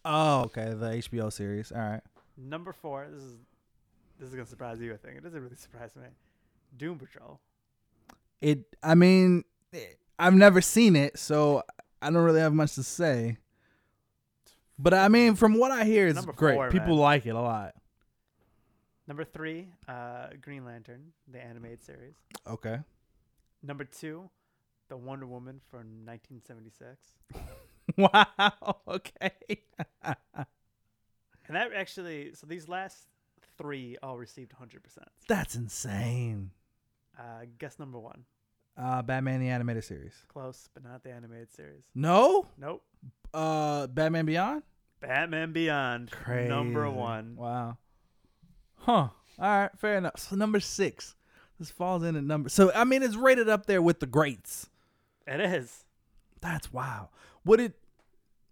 Oh, okay. The HBO series. All right. Number four, this is this is gonna surprise you. I think it doesn't really surprise me. Doom Patrol. It. I mean, eh, I've never seen it, so I don't really have much to say. But I mean, from what I hear, it's Number great. four, People man. like it a lot. Number three, uh, Green Lantern, the animated series. Okay. Number two, the Wonder Woman from 1976. wow. Okay. And that actually, so these last three all received 100%. That's insane. Uh, guess number one. Uh, Batman the animated series. Close, but not the animated series. No. Nope. Uh, Batman Beyond. Batman Beyond, Crazy. number one. Wow. Huh. All right. Fair enough. So number six. This falls in at number. So I mean, it's rated up there with the greats. It is. That's wow. What did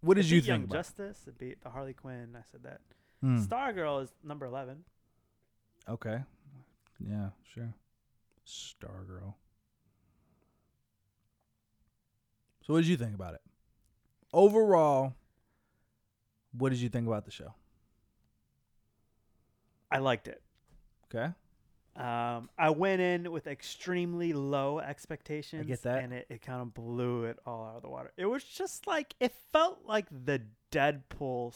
What did you beat Young think? About? Justice. It beat the Harley Quinn. I said that. Hmm. Stargirl is number 11. Okay. Yeah. Sure. Stargirl. So what did you think about it? Overall, what did you think about the show? I liked it. Okay. Um, I went in with extremely low expectations. that. And it, it kind of blew it all out of the water. It was just like, it felt like the Deadpool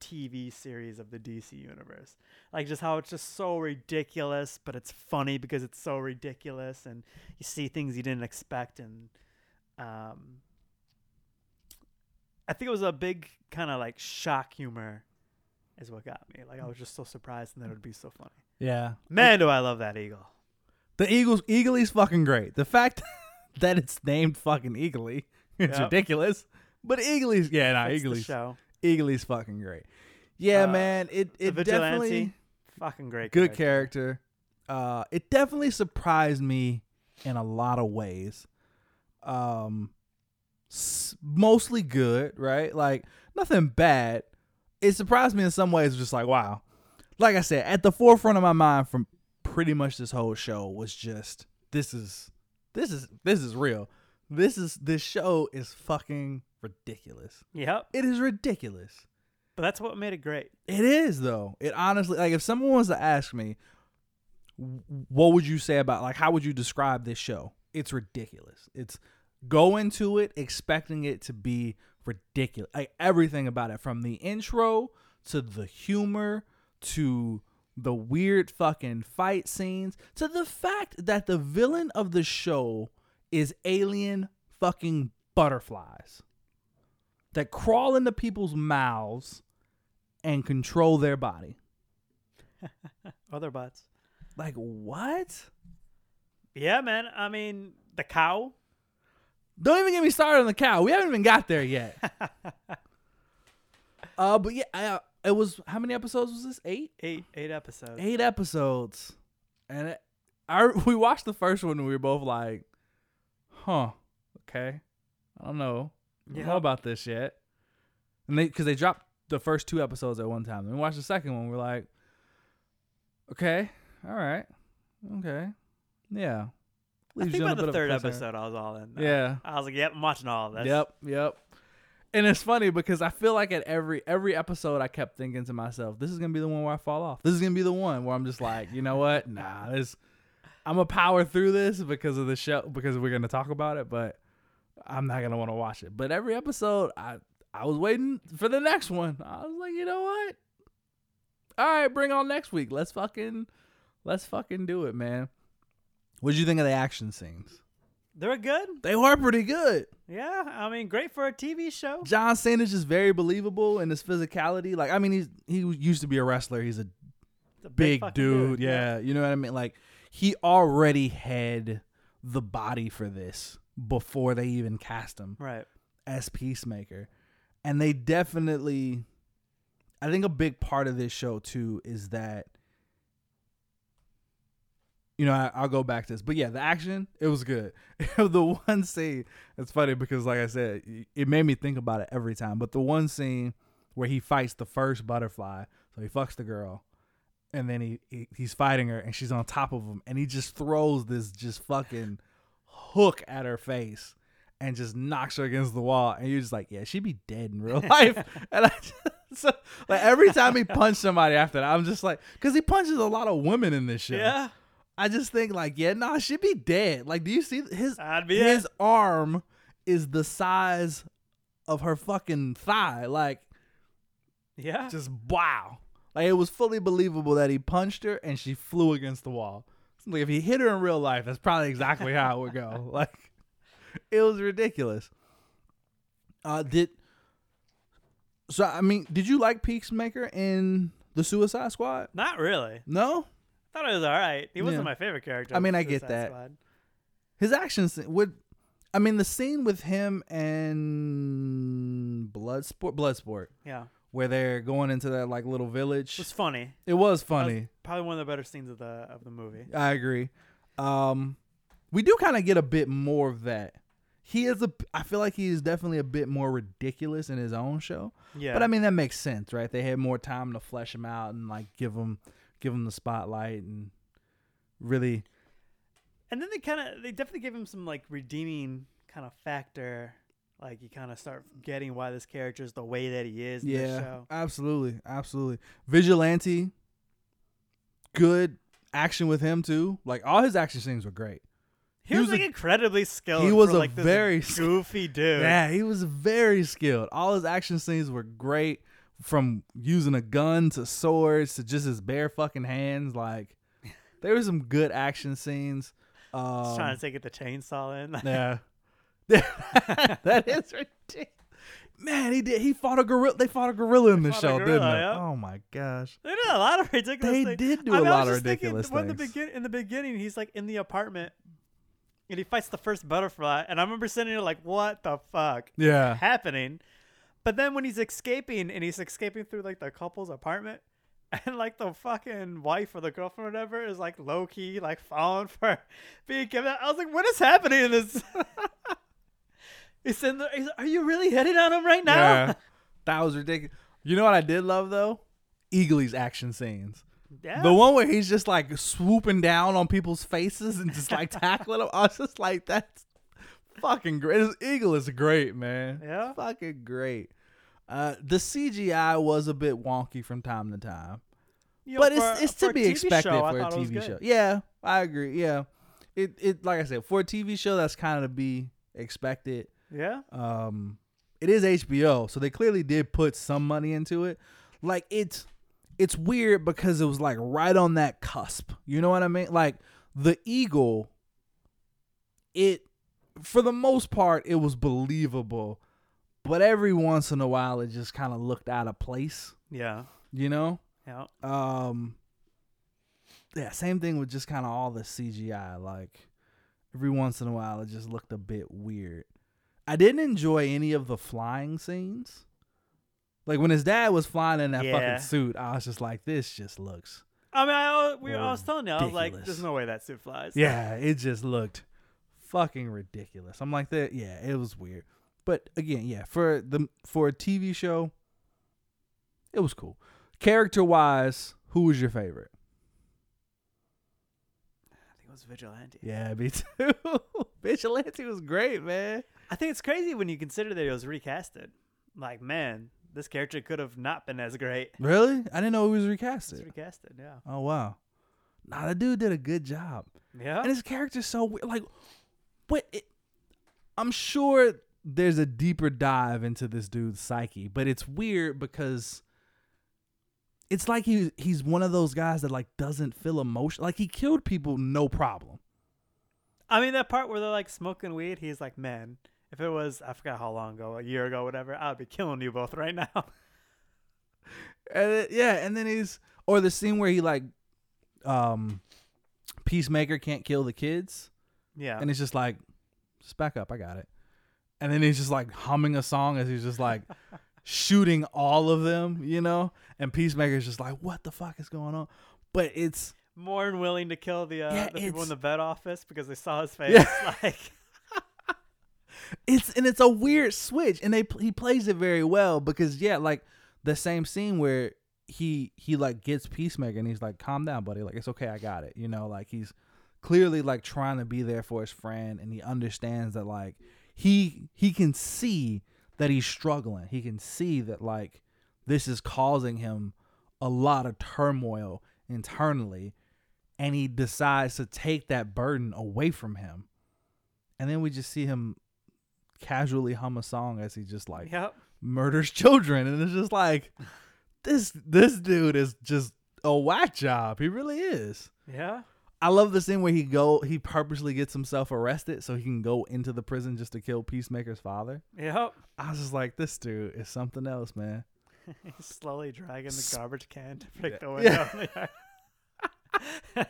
TV series of the DC universe. Like, just how it's just so ridiculous, but it's funny because it's so ridiculous. And you see things you didn't expect. And um, I think it was a big kind of like shock humor, is what got me. Like, I was just so surprised and that it would be so funny. Yeah. Man, do I love that eagle. The Eagles Eagly's fucking great. The fact that it's named fucking Eagly, it's Yep. ridiculous. But Eagly's yeah, nah, the Eagly's show. Eagly's fucking great. Yeah, Uh, man. It The it vigilante, definitely fucking great. good character. Uh it definitely surprised me in a lot of ways. Um s- mostly good, right? Like nothing bad. It surprised me in some ways just like wow. Like I said, at the forefront of my mind from pretty much this whole show was just this is this is this is real. This is this show is fucking ridiculous. Yep, It is ridiculous. but that's what made it great. It is though. It honestly like if someone was to ask me what would you say about like how would you describe this show? It's ridiculous. It's go into it expecting it to be ridiculous. Like everything about it from the intro to the humor to the weird fucking fight scenes to the fact that the villain of the show is alien fucking butterflies that crawl into people's mouths and control their body. Other butts. Like what? Yeah, man. I mean, the cow. Don't even get me started on the cow. We haven't even got there yet. uh, but yeah, I, uh, it was how many episodes was this? Eight. Eight, eight episodes. Eight episodes, and it, I we watched the first one and we were both like, "Huh, okay, I don't know, I don't know about this yet." And they because they dropped the first two episodes at one time. Then we watched the second one. We're like, "Okay, all right, okay, yeah." I think by the third episode, I was all in. there. Yeah. I was like, "Yep, I'm watching all of this." Yep, yep. And it's funny because I feel like at every every episode I kept thinking to myself, this is gonna be the one where I fall off. This is gonna be the one where I'm just like, you know what? Nah, this I'm gonna power through this because of the show because we're gonna talk about it, but I'm not gonna want to watch it. But every episode I I was waiting for the next one. I was like, you know what? All right, bring on next week. Let's fucking let's fucking do it, man. What did you think of the action scenes? They were good. They were pretty good. Yeah, I mean, great for a TV show. John Cena is just very believable in his physicality. Like, I mean, he's he used to be a wrestler. He's a a big fucking dude. Yeah. you know what I mean. Like, he already had the body for this before they even cast him Right. as Peacemaker. And they definitely I think a big part of this show too is that you know, I, I'll go back to this, but yeah, the action it was good. the one scene, it's funny because, like I said, it made me think about it every time. But the one scene where he fights the first butterfly, so he fucks the girl, and then he, he he's fighting her, and she's on top of him, and he just throws this just fucking hook at her face, and just knocks her against the wall, and you're just like, yeah, she'd be dead in real life. and I just, so, like every time he punched somebody after that, I'm just like, because he punches a lot of women in this show. Yeah. I just think like, yeah, nah, she'd be dead. Like, do you see his his it. arm is the size of her fucking thigh? Like, Yeah. just wow. Like it was fully believable that he punched her and she flew against the wall. Like if he hit her in real life, that's probably exactly how it would go. Like it was ridiculous. Uh did so I mean, did you like Peacemaker in the Suicide Squad? Not really. No? Thought it was all right. He wasn't Yeah. my favorite character. I mean, I get Suicide that. Squad. His actions would I mean the scene with him and Bloodsport Bloodsport Yeah. where they're going into that like little village. It was funny. It was funny. probably one of the better scenes of the of the movie. I agree. Um, we do kind of get a bit more of that. He is a. I feel like he is definitely a bit more ridiculous in his own show. Yeah. But I mean that makes sense, right? They had more time to flesh him out and like give him give him the spotlight and really. and then they kind of they definitely gave him some like redeeming kind of factor. Like you kind of start getting why this character is the way that he is Yeah, show. absolutely, absolutely. Vigilante, good action with him too. Like all his action scenes were great. He, He was, was like incredibly skilled. he was for, a like, very goofy dude. Yeah, he was very skilled. All his action scenes were great, from using a gun to swords to just his bare fucking hands. Like there were some good action scenes. Um, trying to take it the chainsaw in. yeah, that is ridiculous. Man, he did. He fought a gorilla. They fought a gorilla in this show, gorilla, didn't they? yeah. Oh my gosh. They did a lot of ridiculous They things. did do I a mean, I lot of just thinking ridiculous when the things. begin in the beginning, he's like in the apartment, and he fights the first butterfly, and I remember sitting here like, "What the fuck Yeah, happening?" But then when he's escaping, and he's escaping through like the couple's apartment, and like the fucking wife or the girlfriend or whatever is like low key like falling for being kidnapped. I was like, "What is happening in this?" he's in the. He's, Are you really hitting on him right now? yeah. That was ridiculous. You know what I did love though? Eagly's action scenes. Yeah. The one where he's just like swooping down on people's faces and just like tackling them. I was just like, that's fucking great. This Eagle is great, man. Yeah. Fucking great. Uh, the CGI was a bit wonky from time to time, You know, but for- it's it's to be TV expected show, for a thought it was TV show. Yeah, I agree. Yeah, it it like I said for a TV show that's kind of to be expected. Yeah. Um, it is HBO, so they clearly did put some money into it. Like it's it's weird because it was like right on that cusp. You know what I mean? Like the Eagle, it for the most part it was believable, but every once in a while it just kind of looked out of place. Yeah. You know? Yeah. Um Yeah, same thing with just kind of all the CGI. Like every once in a while it just looked a bit weird. I didn't enjoy any of the flying scenes. Like when his dad was flying in that Yeah. fucking suit, I was just like, this just looks I mean, I, we, I was telling you, I was like, "There's no way that suit flies." Yeah, it just looked fucking ridiculous. I'm like that. Yeah, it was weird. But again, yeah, for the for a TV show, it was cool. Character wise, who was your favorite? I think it was Vigilante. Yeah, me too. Vigilante was great, man. I think it's crazy when you consider that it was recasted. Like, man, this character could have not been as great. Really? I didn't know he was recasted. recasted, yeah. Oh wow. Nah, the dude did a good job. Yeah. And his character's so weird. Like, what? It, I'm sure there's a deeper dive into this dude's psyche, but it's weird because it's like he he's one of those guys that like doesn't feel emotion. Like he killed people, no problem. I mean, that part where they're like smoking weed, he's like, man, if it was, I forgot how long ago, a year ago, whatever, I'd be killing you both right now. And it- yeah, and then he's or the scene where he like um Peacemaker can't kill the kids, Yeah. and it's just like, just back up, I got it. And then he's just like humming a song as he's just like shooting all of them, you know. And Peacemaker's just like, what the fuck is going on? But it's More than willing to kill the, uh, Yeah, the people in the vet office because they saw his face. Yeah. Like, it's and it's a weird switch and they he plays it very well because yeah like the same scene where he he like gets peacemaker and he's like calm down buddy like it's okay i got it you know like he's clearly like trying to be there for his friend and he understands that like he he can see that he's struggling. He can see that like this is causing him a lot of turmoil internally and he decides to take that burden away from him. And then we just see him casually hum a song as he just like yep. murders children. And it's just like this this dude is just a whack job. He really is. Yeah. I love the scene where he go he purposely gets himself arrested so he can go into the prison just to kill peacemaker's father Yep. i was just like this dude is something else man He's slowly dragging the garbage can to break the Yeah. window. like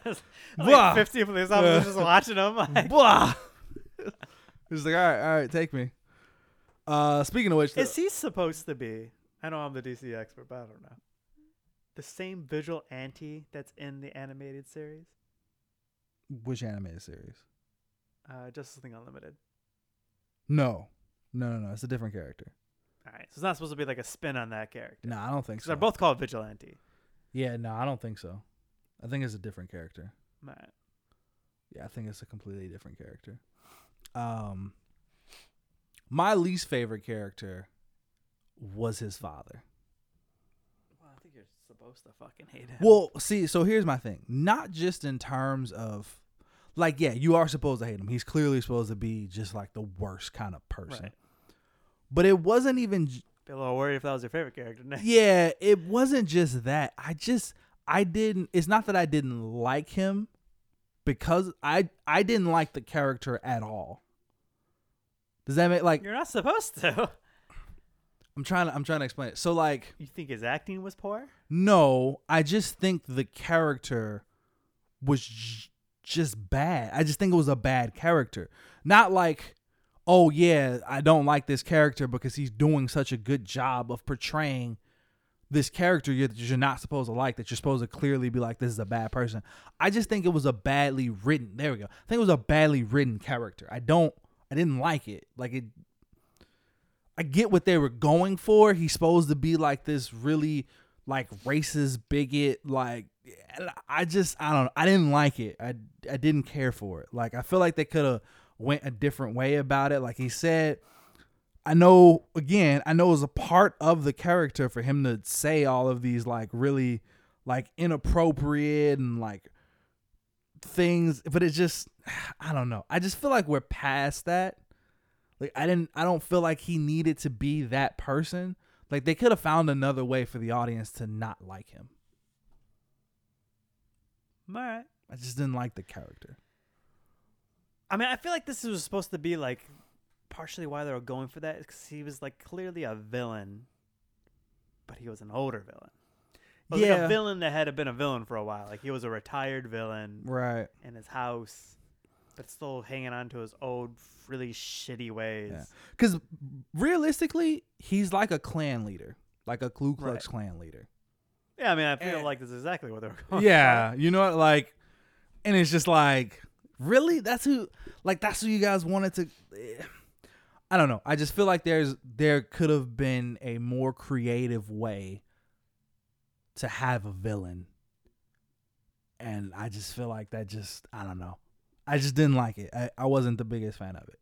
Blah. 50 police officers just watching him. Like, Blah. he's like all right all right take me uh speaking of which is he supposed to be? I know I'm the DC expert, but I don't know. The same Vigilante that's in the animated series, which animated series uh, Justice League Unlimited. no no no no it's a different character All right, so it's not supposed to be like a spin on that character. no i don't think so they're both called Vigilante. Yeah, no, I don't think so. I think it's a different character. Right. Yeah, I think it's a completely different character. Um my least favorite character was his father. Well, I think you're supposed to fucking hate him. Well, see, so here's my thing. Not just in terms of like yeah, you are supposed to hate him. He's clearly supposed to be just like the worst kind of person. Right. But it wasn't even Be a little worried if that was your favorite character. Yeah, it wasn't just that. I just I didn't it's not that I didn't like him because I I didn't like the character at all. Does that make like You're not supposed to. I'm trying to I'm trying to explain it. So like You think his acting was poor? no, I just think the character was j- just bad. I just think it was a bad character. Not like oh yeah, I don't like this character because he's doing such a good job of portraying this character you're, that you're not supposed to like that you're supposed to clearly be like this is a bad person. I just think it was a badly written. There we go. I think it was a badly written character. I don't I didn't like it. Like it I get what they were going for. He's supposed to be like this really like racist bigot like I just I don't. I didn't like it. I I didn't care for it. Like I feel like they could have went a different way about it. Like he said I know again, I know it was a part of the character for him to say all of these like really like inappropriate and like things, but it just I don't know. I just feel like we're past that. Like I didn't I don't feel like he needed to be that person. Like they could have found another way for the audience to not like him. All right. I just didn't like the character. I mean, I feel like this was supposed to be like partially why they were going for that because he was like clearly a villain, but he was an older villain. But like Yeah. a villain that had been a villain for a while. Like he was a retired villain Right. in his house, but still hanging on to his old, really shitty ways. Yeah. Because realistically, he's like a clan leader, like a Ku Klux Right. Klan leader. Yeah, I mean, I feel Eh. like this is exactly what they were going yeah, you know what? Like, and it's just like, really? That's who? Like, that's who you guys wanted to? eh. I don't know. I just feel like there's there could have been a more creative way to have a villain, and I just feel like that just I don't know. I just didn't like it. I, I wasn't the biggest fan of it.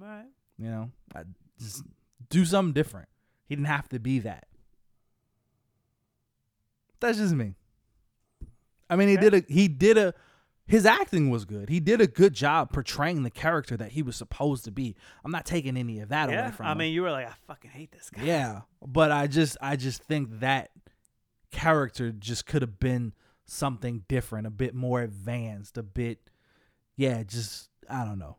All right. You know, I just do something different. He didn't have to be that. That's just me. I mean, he Okay. did a he did a his acting was good. He did a good job portraying the character that he was supposed to be. I'm not taking any of that Yeah, away from I him. I mean, you were like, I fucking hate this guy. yeah, but I just I just think that character just could have been something different, a bit more advanced, a bit yeah, just I don't know.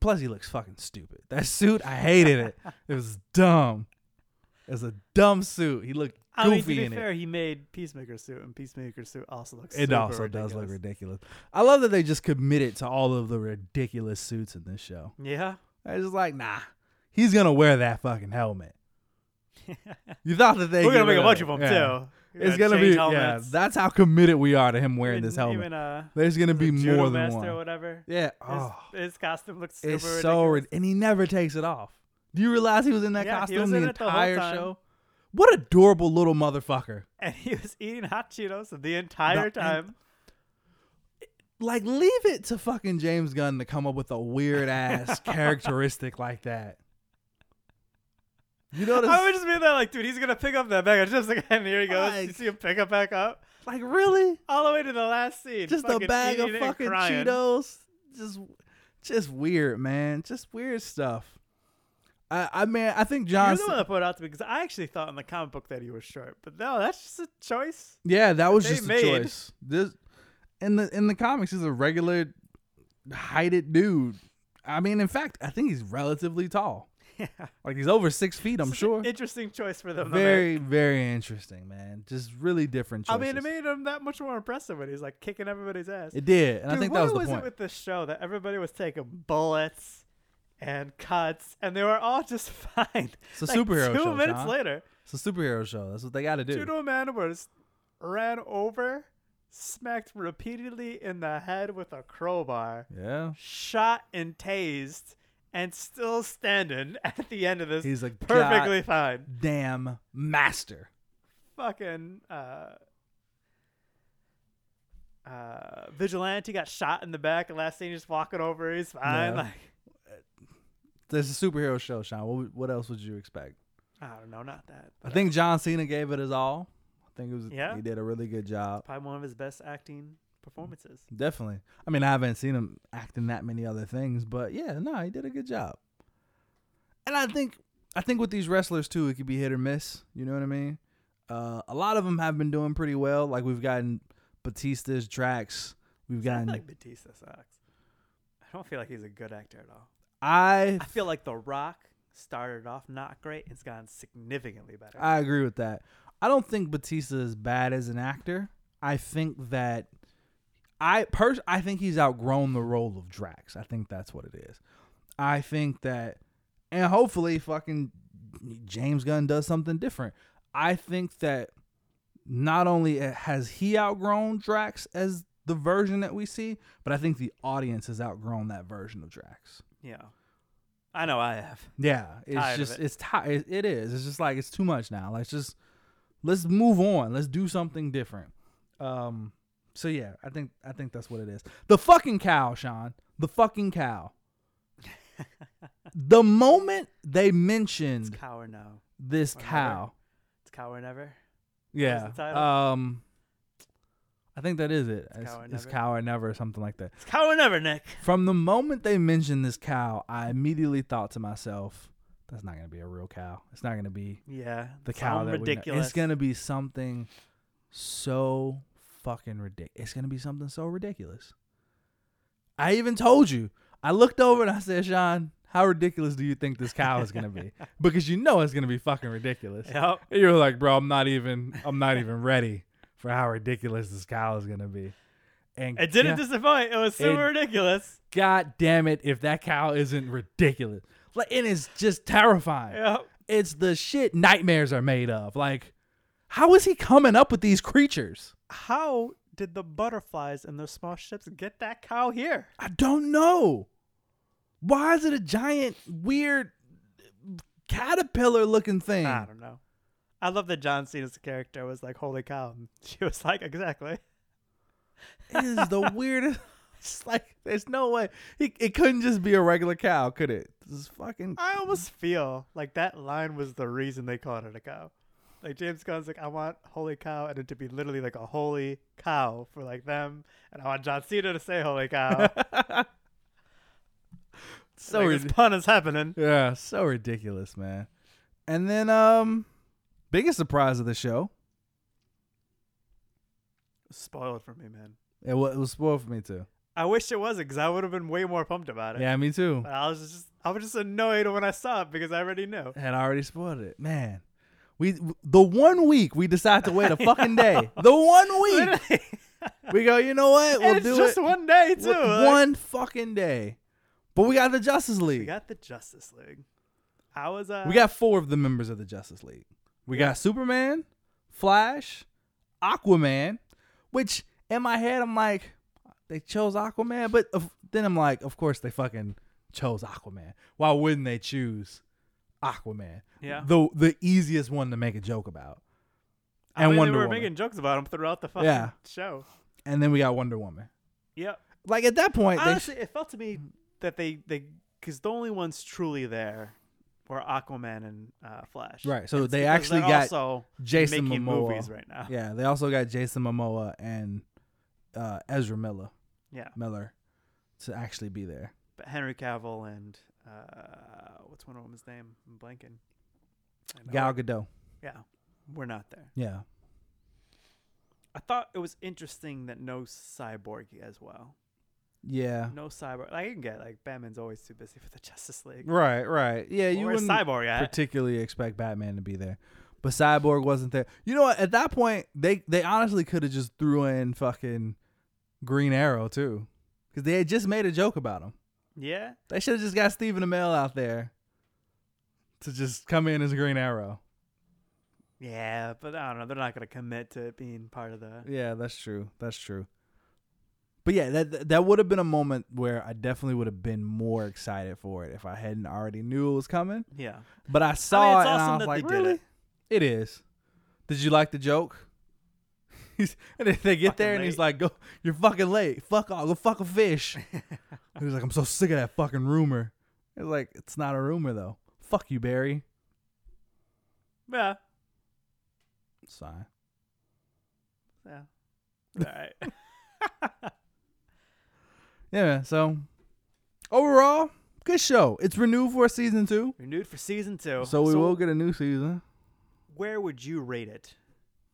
Plus, he looks fucking stupid. That suit, I hated it. It was dumb. It was a dumb suit. He looked I mean, to goofy be in it. he made Peacemaker suit, and Peacemaker suit also looks. It also does look ridiculous. ridiculous. I love that they just committed to all of the ridiculous suits in this show. Yeah. I was just like, nah, he's gonna wear that fucking helmet. You thought that they We're gonna make a bunch of them Yeah. too. We're It's gonna be change yeah. That's how committed we are to him wearing even, this helmet. Even, uh, There's gonna be the more than one. or whatever. Yeah. His, Oh, his costume looks super it's ridiculous. so rid- and he never takes it off. Do you realize he was in that Yeah, costume the in the entire time. show? What adorable little motherfucker. and he was eating hot Cheetos the entire and- time. Like, leave it to fucking James Gunn to come up with a weird ass characteristic like that. You know I would just be there like, dude, he's gonna pick up that bag of chips again. And here he goes. you Like- see him pick it back up like? Really? all the way to the last scene. Just a bag of eating it and fucking crying. Cheetos. Just, just weird, man. Just weird stuff. I, I mean, I think John. You're the one that put it out to me because I actually thought in the comic book that he was short, but no, that's just a choice. Yeah, that was they just a made. choice. This in the in the comics, he's a regular heighted dude. I mean, in fact, I think he's relatively tall. Yeah, Like he's over six feet. I'm sure. interesting choice for them. Very, make. very interesting, man. Just really different I mean, it made him that much more impressive when he's like kicking everybody's ass. It did, and I think that was the was point. it with this show that everybody was taking bullets and cuts, and they were all just fine. It's a Like, superhero two show. minutes Sean. later, It's a superhero show. That's what they got to do. Judo Man was ran over, smacked repeatedly in the head with a crowbar, Yeah, shot and tased, and still standing at the end of this. he's like perfectly fine. damn master. Fucking uh, uh, vigilante got shot in the back, and last scene just walking over. He's fine. Yeah. Like There's a superhero show, Sean. What, what else would you expect? I don't know, not that. I think John Cena gave it his all. I think it was. Yeah? he did a really good job. probably one of his best acting performances. Definitely. I mean, I haven't seen him act in that many other things, but yeah, no, he did a good job. And I think, I think with these wrestlers too, it could be hit or miss. You know what I mean? Uh, a lot of them have been doing pretty well. Like we've gotten Batista's Drax. We've gotten. like Batista sucks. I don't feel like he's a good actor at all. I I feel like The Rock started off not great. It's gotten significantly better. I agree with that. I don't think Batista is bad as an actor. I think that I pers- I think he's outgrown the role of Drax. I think that's what it is. I think that and hopefully fucking James Gunn does something different. I think that not only has he outgrown Drax as the version that we see, but I think the audience has outgrown that version of Drax. yeah, I know I have. Yeah, it's Tired just it. it's ti- it is. It's just like it's too much now. Let's just let's move on. Let's do something different. Um so yeah, I think I think that's what it is. The fucking cow, Sean. The fucking cow. the moment they It's mentioned cow or no. this Or never. cow. It's cow or never. Yeah. Um I think that is it. It's, Cow or it's Never? cow or never or something like that. It's cow or never, Nick. From the moment they mentioned this cow, I immediately thought to myself, that's not going to be a real cow. It's not going to be Yeah, the cow that we know. ridiculous. It's gonna be something so fucking ridiculous. It's gonna be something so ridiculous. I even told you. I looked over and I said, Sean, how ridiculous do you think this cow is gonna be? because you know it's gonna be fucking ridiculous. Yep. And you're like, bro, I'm not even. I'm not even ready for how ridiculous this cow is gonna be. And It didn't God, disappoint. It was super It- ridiculous. God damn it, if that cow isn't ridiculous, like it is just terrifying Yep. it's the shit nightmares are made of. Like, how is he coming up with these creatures? How did the butterflies and those small ships get that cow here? I don't know. Why is it a giant, weird caterpillar looking thing? I don't know. I love that John Cena's character was like, "Holy cow!" And she was like, "Exactly." It is the weirdest. It's like there's no way he, it couldn't just be a regular cow, could it? This is fucking. I almost feel like that line was the reason they called it a cow. Like James Gunn's like, I want holy cow, and it to be literally like a holy cow for like them, and I want John Cena to say holy cow. so like, rid- this pun is happening. yeah, so ridiculous, man. And then um, biggest surprise of the show. Spoiled for me, man. It was, it was spoiled for me too. I wish it wasn't, because I would have been way more pumped about it. Yeah, me too. But I was just, I was just annoyed when I saw it because I already knew. And I already spoiled it. Man, We the one week we decide to wait a fucking day. The one week we go. You know what? We'll and it's do just it one day too. like- one fucking day. But we got the Justice League. we got the Justice League. How was uh? We got four of the members of the Justice League. We got Superman, Flash, Aquaman, which in my head I'm like, they chose Aquaman, but of, then I'm like, of course they fucking chose Aquaman. Why wouldn't they choose Aquaman? yeah. The the easiest one to make a joke about. And I and mean, Wonder they were Woman. making jokes about him throughout the fucking Yeah. show. And then we got Wonder Woman. Yep. Like at that point, they Honestly, it felt to me that they they because the only ones truly there were Aquaman and uh, Flash. Right, so they because actually they're got also Jason making Momoa. movies right now. Yeah, they also got Jason Momoa and uh, Ezra Miller Yeah. Miller to actually be there. But Henry Cavill and uh, what's one of them's name? I'm blanking. I know Gal. Gadot. Yeah, we're not there. Yeah. I thought it was interesting that no cyborg as well. Yeah. No cyborg. I can get like Batman's always too busy for the Justice League. Right, right. Yeah, you Where's wouldn't Cyborg at? particularly expect Batman to be there. But Cyborg wasn't there. You know what? At that point, they they honestly could have just threw in fucking Green Arrow too. Cuz they had just made a joke about him. Yeah. They should have just got Stephen Amell out there to just come in as a Green Arrow. Yeah, but I don't know. They're not gonna commit to it being part of the. Yeah, that's true. That's true. But yeah, that that would have been a moment where I definitely would have been more excited for it if I hadn't already knew it was coming. Yeah. But I saw it's it and I was that like, they did really? it. It is. Did you like the joke? He's, and then they get Fucking there and he's late. like, "Go, you're fucking late. Fuck off. Go fuck a fish." he's like, "I'm so sick of that fucking rumor." It's like, it's not a rumor though. Fuck you, Barry. Yeah. Fine. Yeah. All right. Yeah. So overall, good show. It's renewed for season two, Renewed for season two. so we will get a new season. Where would you rate it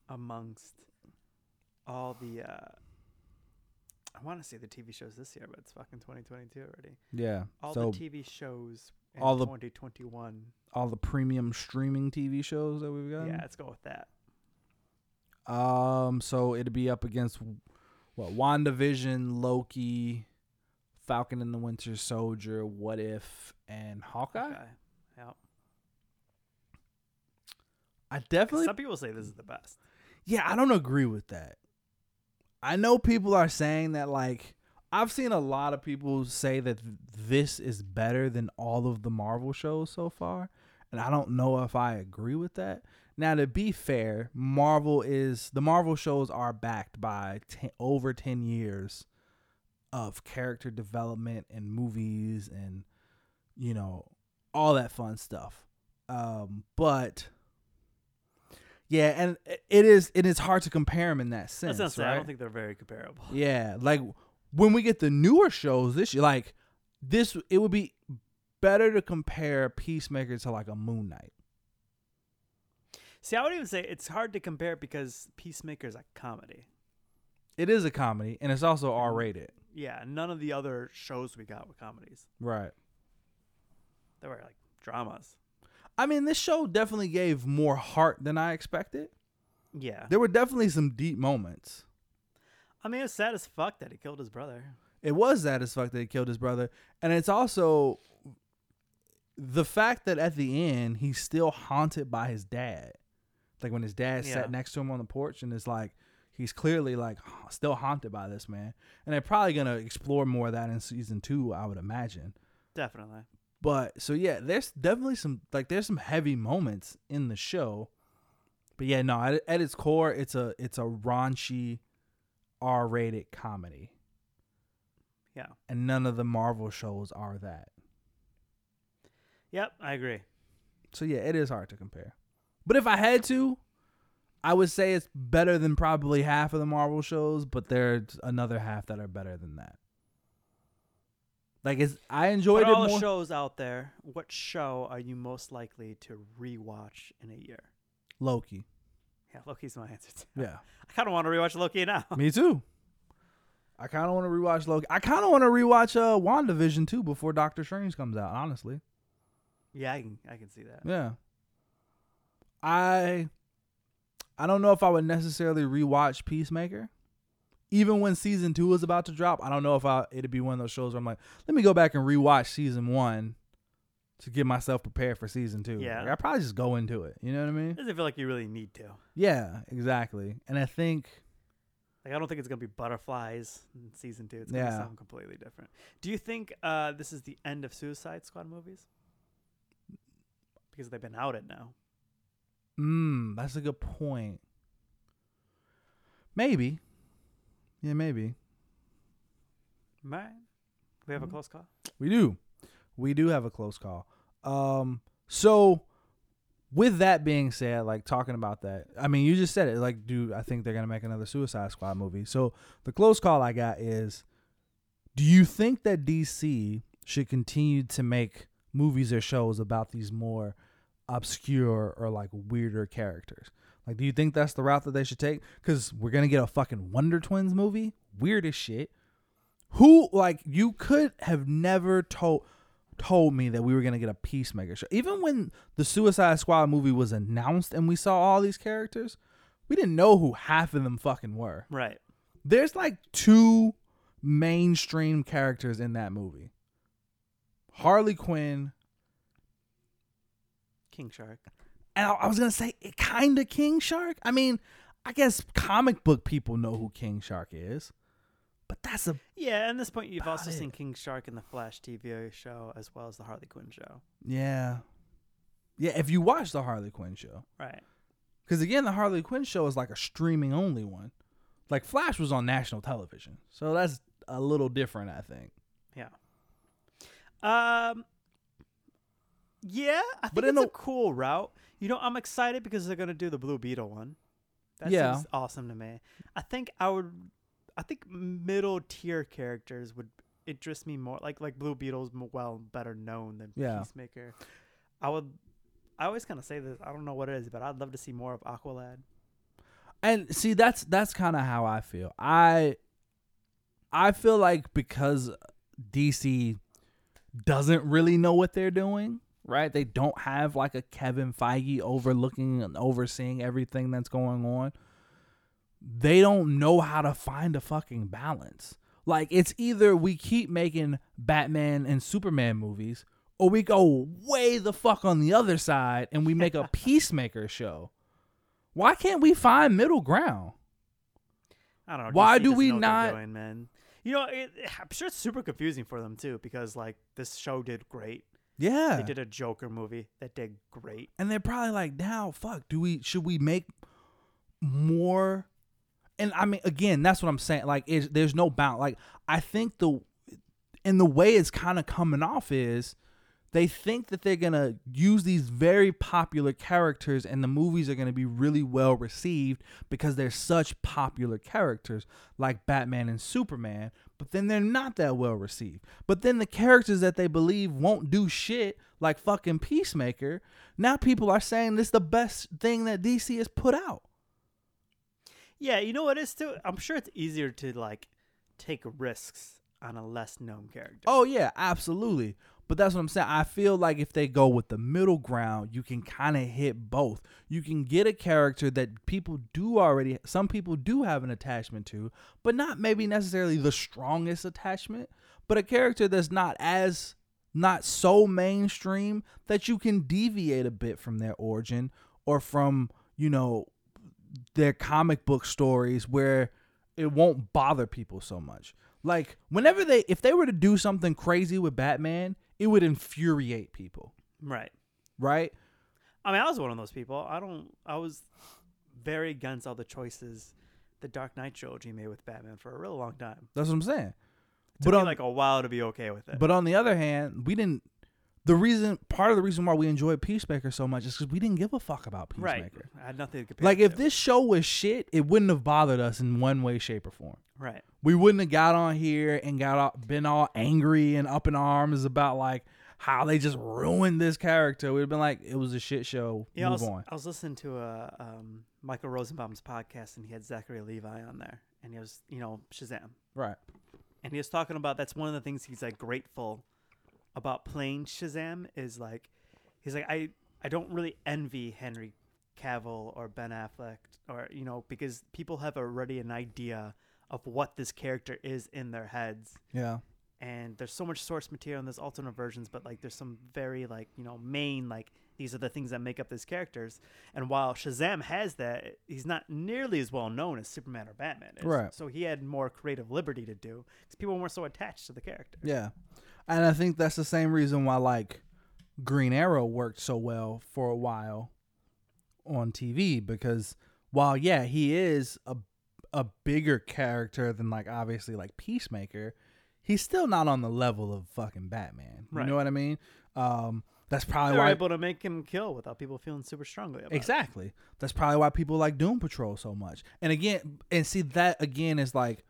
amongst all the? uh I want to say the TV shows this year, but it's fucking 2022 already. Yeah. All so the TV shows in all the- 2021. all the premium streaming TV shows that we've got. Yeah, let's go with that. Um, so it'd be up against what WandaVision, Loki, Falcon and the Winter Soldier, What If, and Hawkeye. Okay. Yeah. I definitely Some people say this is the best. Yeah, I don't agree with that. I know people are saying that like I've seen a lot of people say that this is better than all of the Marvel shows so far, and I don't know if I agree with that. Now to be fair, Marvel is the Marvel shows are backed by ten, over 10 years of character development and movies and you know all that fun stuff. Um but yeah, and it- is it is hard to compare them in that sense, say, right? I don't think they're very comparable. Yeah, like when we get the newer shows this year, like this, it would be better to compare Peacemaker to like a Moon Knight. See, I would even say it's hard to compare because Peacemaker is a comedy. It is a comedy, and it's also mm-hmm. R rated. Yeah, none of the other shows we got were comedies. Right. They were like dramas. I mean, this show definitely gave more heart than I expected. Yeah. There were definitely some deep moments. I mean, it's sad as fuck that he killed his brother. It was sad as fuck that he killed his brother, and it's also the fact that at the end he's still haunted by his dad. Like when his dad Yeah. sat next to him on the porch, and it's like he's clearly like still haunted by this man. And they're probably gonna explore more of that in season two, I would imagine. Definitely. But so yeah, there's definitely some like there's some heavy moments in the show. But yeah, no, at, at its core, it's a it's a raunchy, R-rated comedy, Yeah. and none of the Marvel shows are that. Yep, I agree. So yeah, it is hard to compare. But if I had to, I would say it's better than probably half of the Marvel shows, but there's another half that are better than that. Like it's I enjoyed But it all more. the shows out there, what show are you most likely to rewatch in a year? Loki. Yeah, Loki's my answer. Too. Yeah. I kind of want to rewatch Loki now. Me too. I kind of want to rewatch Loki. I kind of want to rewatch uh WandaVision too before Doctor Strange comes out, honestly. yeah, I can. I can see that. Yeah. I I don't know if I would necessarily rewatch Peacemaker. Even when season two is about to drop, I don't know if I it'd be one of those shows where I'm like, let me go back and rewatch season one to get myself prepared for season two. Yeah. Like, I probably just go into it. You know what I mean? doesn't feel like you really need to. Yeah, exactly. And I think Like I don't think it's gonna be butterflies in season two. It's gonna Yeah. be something completely different. Do you think uh, this is the end of Suicide Squad movies? Because they've been out it now. mm, that's a good point. Maybe. Yeah, maybe. Man, We have a Mhm. close call. We do. We do have a close call. Um, so with that being said, like talking about that, I mean, you just said it. Like, dude, I think they're gonna make another Suicide Squad movie. So the close call I got is, do you think that DC should continue to make movies or shows about these more obscure or like weirder characters? Like, do you think that's the route that they should take? Because we're gonna get a fucking Wonder Twins movie, weird as shit. Who like you could have never told told me that we were gonna get a Peacemaker show. Even when the Suicide Squad movie was announced and we saw all these characters, we didn't know who half of them fucking were. Right. There's like two mainstream characters in that movie. Harley Quinn, King Shark. And I, I was gonna say it kind of King Shark. I mean, I guess comic book people know who King Shark is, but that's a Yeah, at this point you've also it. seen King Shark in the Flash TV show as well as the Harley Quinn show. yeah, yeah. If you watch the Harley Quinn show, Right. Because again, the Harley Quinn show is like a streaming only one. Like Flash was on national television, so that's a little different, I think. Yeah. Um. Yeah, I think But in it's a the- cool route. You know, I'm excited because they're gonna do the Blue Beetle one. That Yeah. seems awesome to me. I think I would. I think middle tier characters would interest me more. Like like Blue Beetle's well better known than Yeah. Peacemaker. I would. I always kind of say this. I don't know what it is, but I'd love to see more of Aqualad. And see, that's that's kind of how I feel. I I feel like because DC doesn't really know what they're doing, right? They don't have like a Kevin Feige overlooking and overseeing everything that's going on. They don't know how to find a fucking balance. Like it's either we keep making Batman and Superman movies or we go way the fuck on the other side and we make a Peacemaker show. Why can't we find middle ground? I don't know. Why DC do we know what they're not- Doing, man. You know, it, I'm sure it's super confusing for them too because like this show did great. Yeah. They did a Joker movie that did great. and they're probably like, now, fuck, do we should we make more? And I mean, again, that's what I'm saying. Like, is there's no bound. Like, I think the and the way it's kind of coming off is they think that they're gonna use these very popular characters, and the movies are gonna be really well received because they're such popular characters, like Batman and Superman. But then they're not that well received. But then the characters that they believe won't do shit, like fucking Peacemaker, now people are saying this is the best thing that DC has put out. Yeah, you know what it is too? I'm sure it's easier to like take risks on a less known character. Oh yeah, absolutely. But that's what I'm saying. I feel like if they go with the middle ground, you can kind of hit both. You can get a character that people do already some people do have an attachment to, but not maybe necessarily the strongest attachment, but a character that's not as not so mainstream that you can deviate a bit from their origin or from, you know, their comic book stories where it won't bother people so much. Like whenever they if they were to do something crazy with Batman, it would infuriate people, Right. right? I mean, I was one of those people. I don't. I was very against all the choices the Dark Knight trilogy made with Batman for a real long time. That's what I'm saying. It But took me on- like a while to be okay with it. But on the other hand, we didn't the reason part of the reason why we enjoyed Peacemaker so much is cuz we didn't give a fuck about right, Peacemaker. I had nothing to compare. Like if to. this show was shit, it wouldn't have bothered us in one way shape or form. right, we wouldn't have got on here and got all, been all angry and up in arms about like how they just ruined this character. We'd have been like, it was a shit show. yeah. I was, on. I was listening to a um, Michael Rosenbaum's podcast, and he had Zachary Levi on there, and he was, you know, Shazam. Right. and he was talking about that's one of the things he's like grateful about playing Shazam is like he's like I I don't really envy Henry Cavill or Ben Affleck or you know because people have already an idea of what this character is in their heads Yeah. and there's so much source material and there's alternate versions but like there's some very like you know main like these are the things that make up these characters and while shazam has that he's not nearly as well known as superman or batman is. Right. so he had more creative liberty to do because people weren't so attached to the character Yeah. And I think that's the same reason why like Green Arrow worked so well for a while on TV because while yeah, he is a a bigger character than like obviously like Peacemaker, he's still not on the level of fucking Batman. You Right. know what I mean? Um that's probably they were why able to make him kill without people feeling super strongly about it. Exactly. That's probably why people like Doom Patrol so much. And again, and see that again is like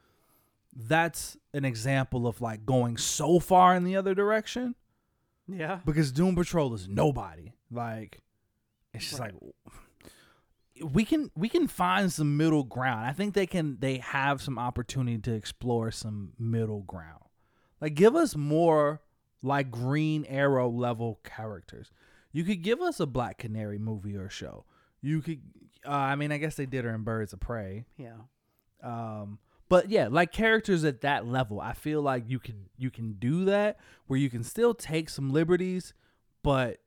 that's an example of like going so far in the other direction yeah because Doom Patrol is nobody. Like it's just Right. like we can we can find some middle ground. I think they can they have some opportunity to explore some middle ground. Like give us more like Green Arrow level characters. You could give us a Black Canary movie or show. You could uh, I mean I guess they did her in Birds of Prey. yeah Um, but yeah, like characters at that level, I feel like you can you can do that where you can still take some liberties, but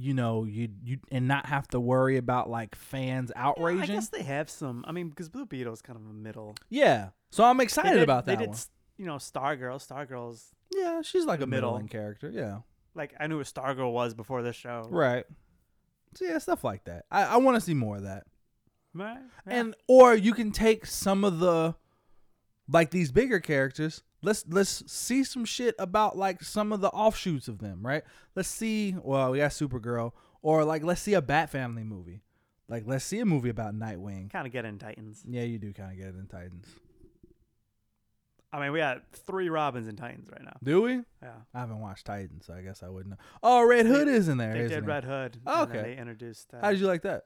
you know you you and not have to worry about like fans Yeah, outraging. I guess they have some. I mean, because Blue Beetle's kind of a middle. Yeah, so I'm excited did- about that They did, one. you know, Stargirl. Stargirl's Yeah, she's like a middle. middling character. Yeah, like I knew what Stargirl was before this show. right. So yeah, stuff like that. I, I want to see more of that. Right. yeah. and or you can take some of the like these bigger characters let's let's see some shit about like some of the offshoots of them right let's see well we got supergirl or like let's see a bat family movie like let's see a movie about nightwing kind of get in Titans. yeah you do kind of get it in titans I mean, we got three Robins in Titans right now. do we Yeah. i haven't watched titans so i guess i wouldn't know oh red They- hood is in there They did he? Red Hood. Oh, okay. They introduced. Uh, how did you like that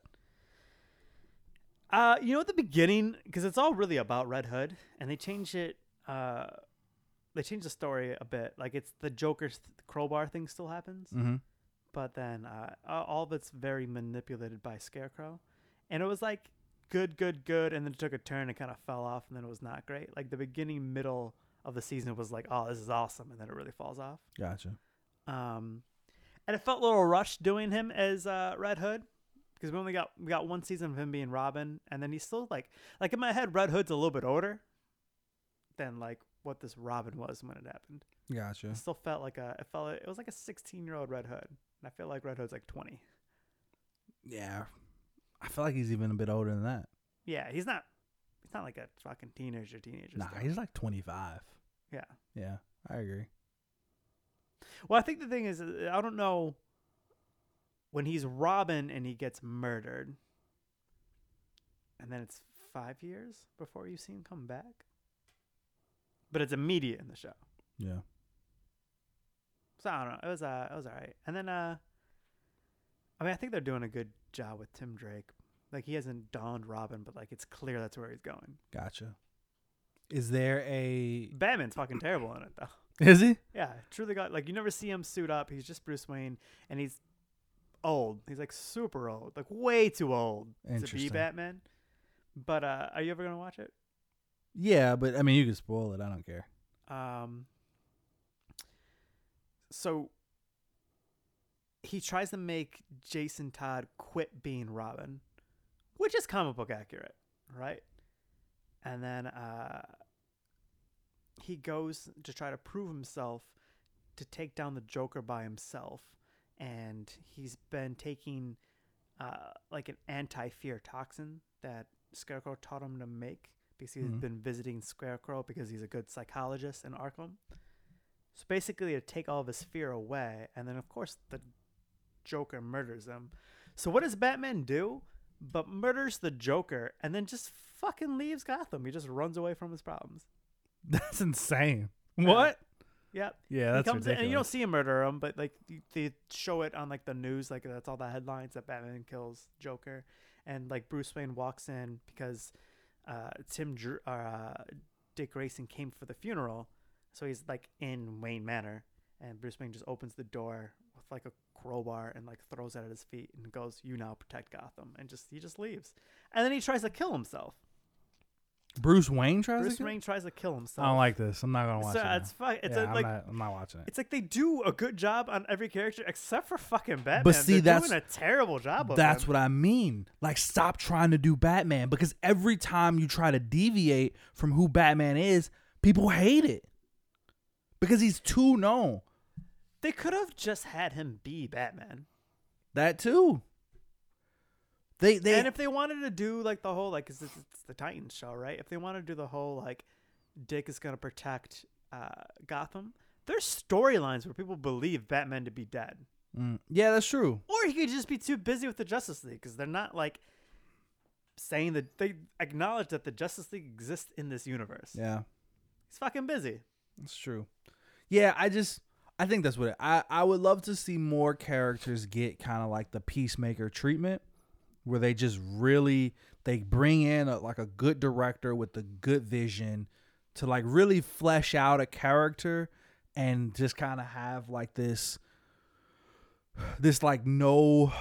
Uh, you know, at the beginning, because it's all really about Red Hood, and they change it. Uh, they change the story a bit. Like it's the Joker's crowbar thing still happens, mm-hmm but then uh, all of it's very manipulated by Scarecrow, and it was like good, good, good, and then it took a turn and kind of fell off, and then it was not great. Like the beginning, middle of the season was like, oh, this is awesome, and then it really falls off. gotcha Um, and it felt a little rushed doing him as uh, Red Hood because we only got we got one season of him being Robin, and then he's still like like in my head, Red Hood's a little bit older than like what this Robin was when it happened. gotcha It still felt like a it felt it was like a 16 year old Red Hood, and I feel like Red Hood's like 20. yeah i feel like he's even a bit older than that Yeah, he's not he's not like a fucking teenager teenager. nah still. he's like 25 yeah. yeah i agree Well, I think the thing is, I don't know when he's Robin and he gets murdered, and then it's five years before you see him come back. But it's immediate in the show, yeah so I don't know. It was uh, it was alright. And then uh, I mean, I think they're doing a good job with Tim Drake. Like he hasn't donned Robin, but like it's clear that's where he's going. Gotcha. Is there a? Batman's fucking terrible in it though. Is he? Yeah, truly got like you never see him suit up. He's just Bruce Wayne, and he's old. He's like super old, like way too old to be Batman. But uh, are you ever gonna watch it? Yeah, but I mean, you can spoil it. I don't care. Um, so he tries to make Jason Todd quit being Robin, which is comic book accurate, right? And then uh, he goes to try to prove himself to take down the Joker by himself, and he's been taking uh, like an anti-fear toxin that Scarecrow taught him to make because he's Mhm. been visiting Scarecrow because he's a good psychologist in Arkham. So basically, to take all of his fear away, and then of course the Joker murders him. So what does Batman do? But murders the Joker and then just fucking leaves Gotham. He just runs away from his problems. That's insane. Yeah. What? Yep. Yeah, he that's comes in, and you don't see him murder him, but like they show it on like the news, like that's all the headlines that Batman kills Joker, and like Bruce Wayne walks in because uh, Tim Dr- uh, Dick Grayson came for the funeral, so he's like in Wayne Manor, and Bruce Wayne just opens the door with like a crowbar and like throws it at his feet and goes, "You now protect Gotham," and just he just leaves. And then he tries to kill himself. Bruce Wayne tries Bruce to. kill- Wayne tries to kill himself. I don't like this. I'm not gonna watch so it. it's fu- it's yeah, a, I'm like not. I'm not watching it. it's like they do a good job on every character except for fucking Batman. But see, They're that's- doing a terrible job of That's him. what I mean. Like, stop trying to do Batman because every time you try to deviate from who Batman is, people hate it because he's too known. They could have just had him be Batman. That too. They they and if they wanted to do like the whole like 'cause it's, it's the Titans show, right? If they want to do the whole like Dick is gonna protect uh, Gotham, there's storylines where people believe Batman to be dead, Mm, yeah, that's true. or he could just be too busy with the Justice League because they're not like saying that they acknowledge that the Justice League exists in this universe. Yeah, He's fucking busy. that's true. Yeah, I just I think that's what it, I I would love to see more characters get kind of like the peacemaker treatment, where they just really they bring in a, like a good director with a good vision to like really flesh out a character and just kind of have like this this like no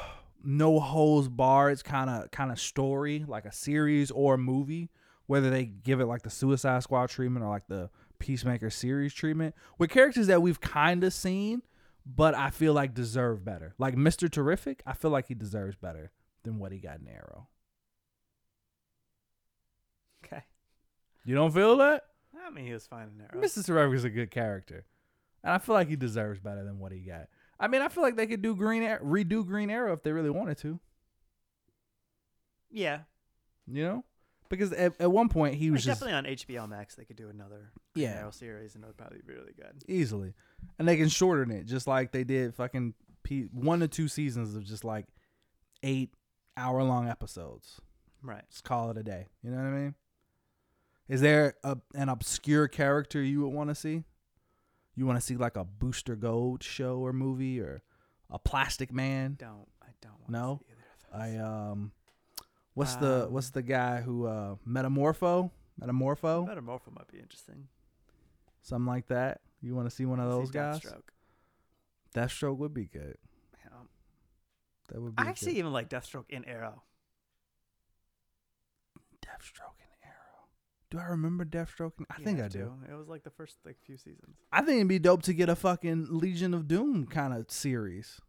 no holes barred kind of kind of story like a series or a movie whether they give it like the suicide squad treatment or like the peacemaker series treatment with characters that we've kind of seen but i feel like deserve better. Like mr terrific i feel like he deserves better than what he got in arrow Okay. you don't feel that I mean, he was fine in Arrow. Mr. Terrific is a good character, and I feel like he deserves better than what he got. I mean, I feel like they could do Green Arrow, redo Green Arrow if they really wanted to. Yeah, You know, because at, at one point he Like, was just definitely on HBO Max. They could do another Green Yeah. Arrow series, and it would probably be really good. easily, and they can shorten it just like they did fucking P- one to two seasons of just like eight hour long episodes. Right. Just call it a day. You know what I mean? Is there a, an obscure character you would want to see? You want to see like a Booster Gold show or movie or a Plastic Man? Don't I don't want No? to see either of those. I um, what's the Um, what's the guy who uh Metamorpho Metamorpho Metamorpho might be interesting. something like that? You want to see one of those guys? Deathstroke. Deathstroke would be good. That would be I actually even like Deathstroke in Arrow. Deathstroke and Arrow. Do I remember Deathstroke? and- I You think I have do. to. It was like the first like few seasons. I think it'd be dope to get a fucking Legion of Doom kind of series.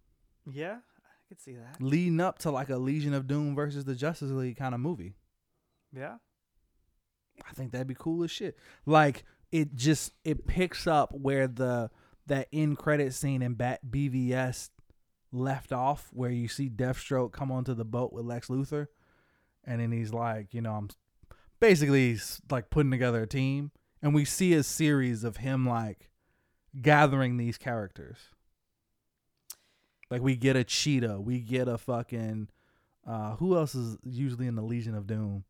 Yeah, I could see that. leading up to like a Legion of Doom versus the Justice League kind of movie. Yeah. I think that'd be cool as shit. Like it just it picks up where the that end credit scene in Bat BVS left off, where you see Deathstroke come onto the boat with Lex Luthor, and then he's like, you know, I'm basically he's like putting together a team, and we see a series of him like gathering these characters. Like we get a cheetah, we get a fucking uh who else is usually in the Legion of Doom?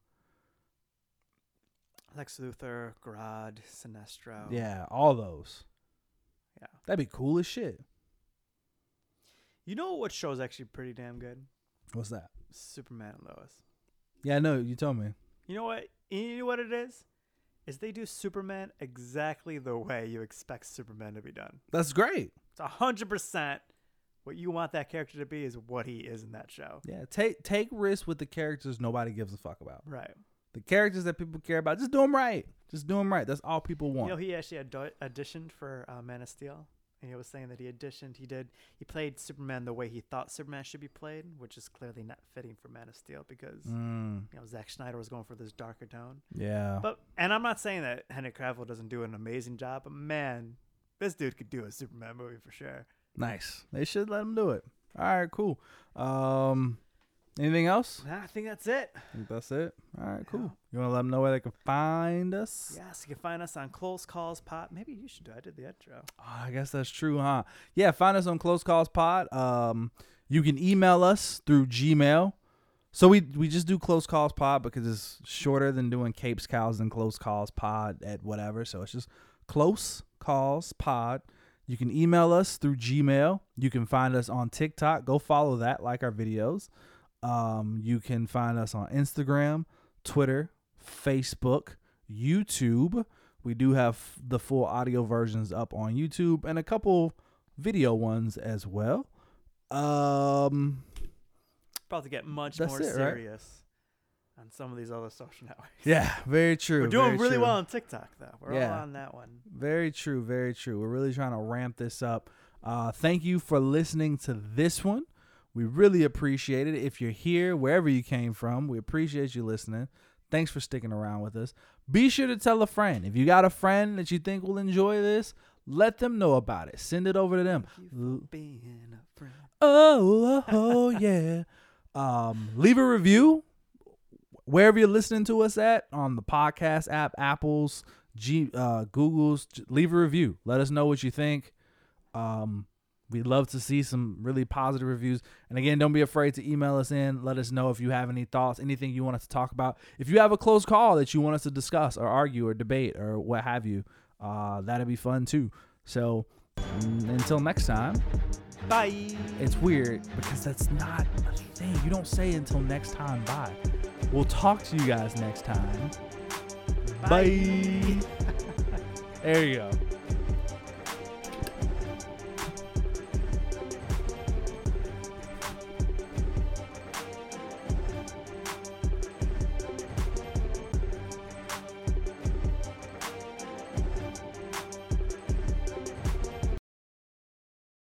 Lex Luthor, Grodd, Sinestro. Yeah, all those. Yeah. That'd be cool as shit. You know what show's actually pretty damn good? What's that? Superman and Lois. Yeah, I know. You told me. You know what? You know what it is? Is they do Superman exactly the way you expect Superman to be done. That's great. It's a hundred percent what you want that character to be is what he is in that show. Yeah, take take risks with the characters nobody gives a fuck about. Right. The characters that people care about, just do them right. Just do them right. That's all people want. You know, he actually audo- auditioned for uh, Man of Steel, and he was saying that he auditioned. He did. He played Superman the way he thought Superman should be played, which is clearly not fitting for Man of Steel because Mm, you know Zack Snyder was going for this darker tone. yeah. But and I'm not saying that Henry Cavill doesn't do an amazing job, but man, this dude could do a Superman movie for sure. nice. They should let him do it. All right, cool. Um, anything else? Nah, I think that's it. I think that's it. All right, cool. Yeah. You want to let them know where they can find us? Yes, you can find us on Close Calls Pod. Maybe you should do. I did the intro. Oh, I guess that's true, huh? Yeah, find us on Close Calls Pod. Um, you can email us through Gmail. So we we just do Close Calls Pod because it's shorter than doing Capes Cows and Close Calls Pod at whatever. So it's just Close Calls Pod. You can email us through Gmail. You can find us on TikTok. Go follow that, like our videos. Um, you can find us on Instagram, Twitter, Facebook, YouTube. We do have the full audio versions up on YouTube and a couple video ones as well. Um, About to get much more it, right? serious on some of these other social networks. yeah, very true. We're doing really true. well on TikTok though. We're Yeah. all on that one. Very true, very true. We're really trying to ramp this up. Uh, thank you for listening to this one. We really appreciate it. If you're here, wherever you came from, we appreciate you listening. Thanks for sticking around with us. Be sure to tell a friend. If you got a friend that you think will enjoy this, let them know about it. Send it over to them. Thank you for being a friend. Oh, oh yeah. Um, leave a review wherever you're listening to us at on the podcast app, Apple's, G, uh, Google's. Leave a review. Let us know what you think. Um, we'd love to see some really positive reviews. And again, don't be afraid to email us in. Let us know if you have any thoughts, anything you want us to talk about. If you have a close call that you want us to discuss or argue or debate or what have you, uh, that'd be fun too. So mm, until next time Bye. it's weird because that's not a thing. You don't say until next time. Bye. We'll talk to you guys next time. Bye. there you go.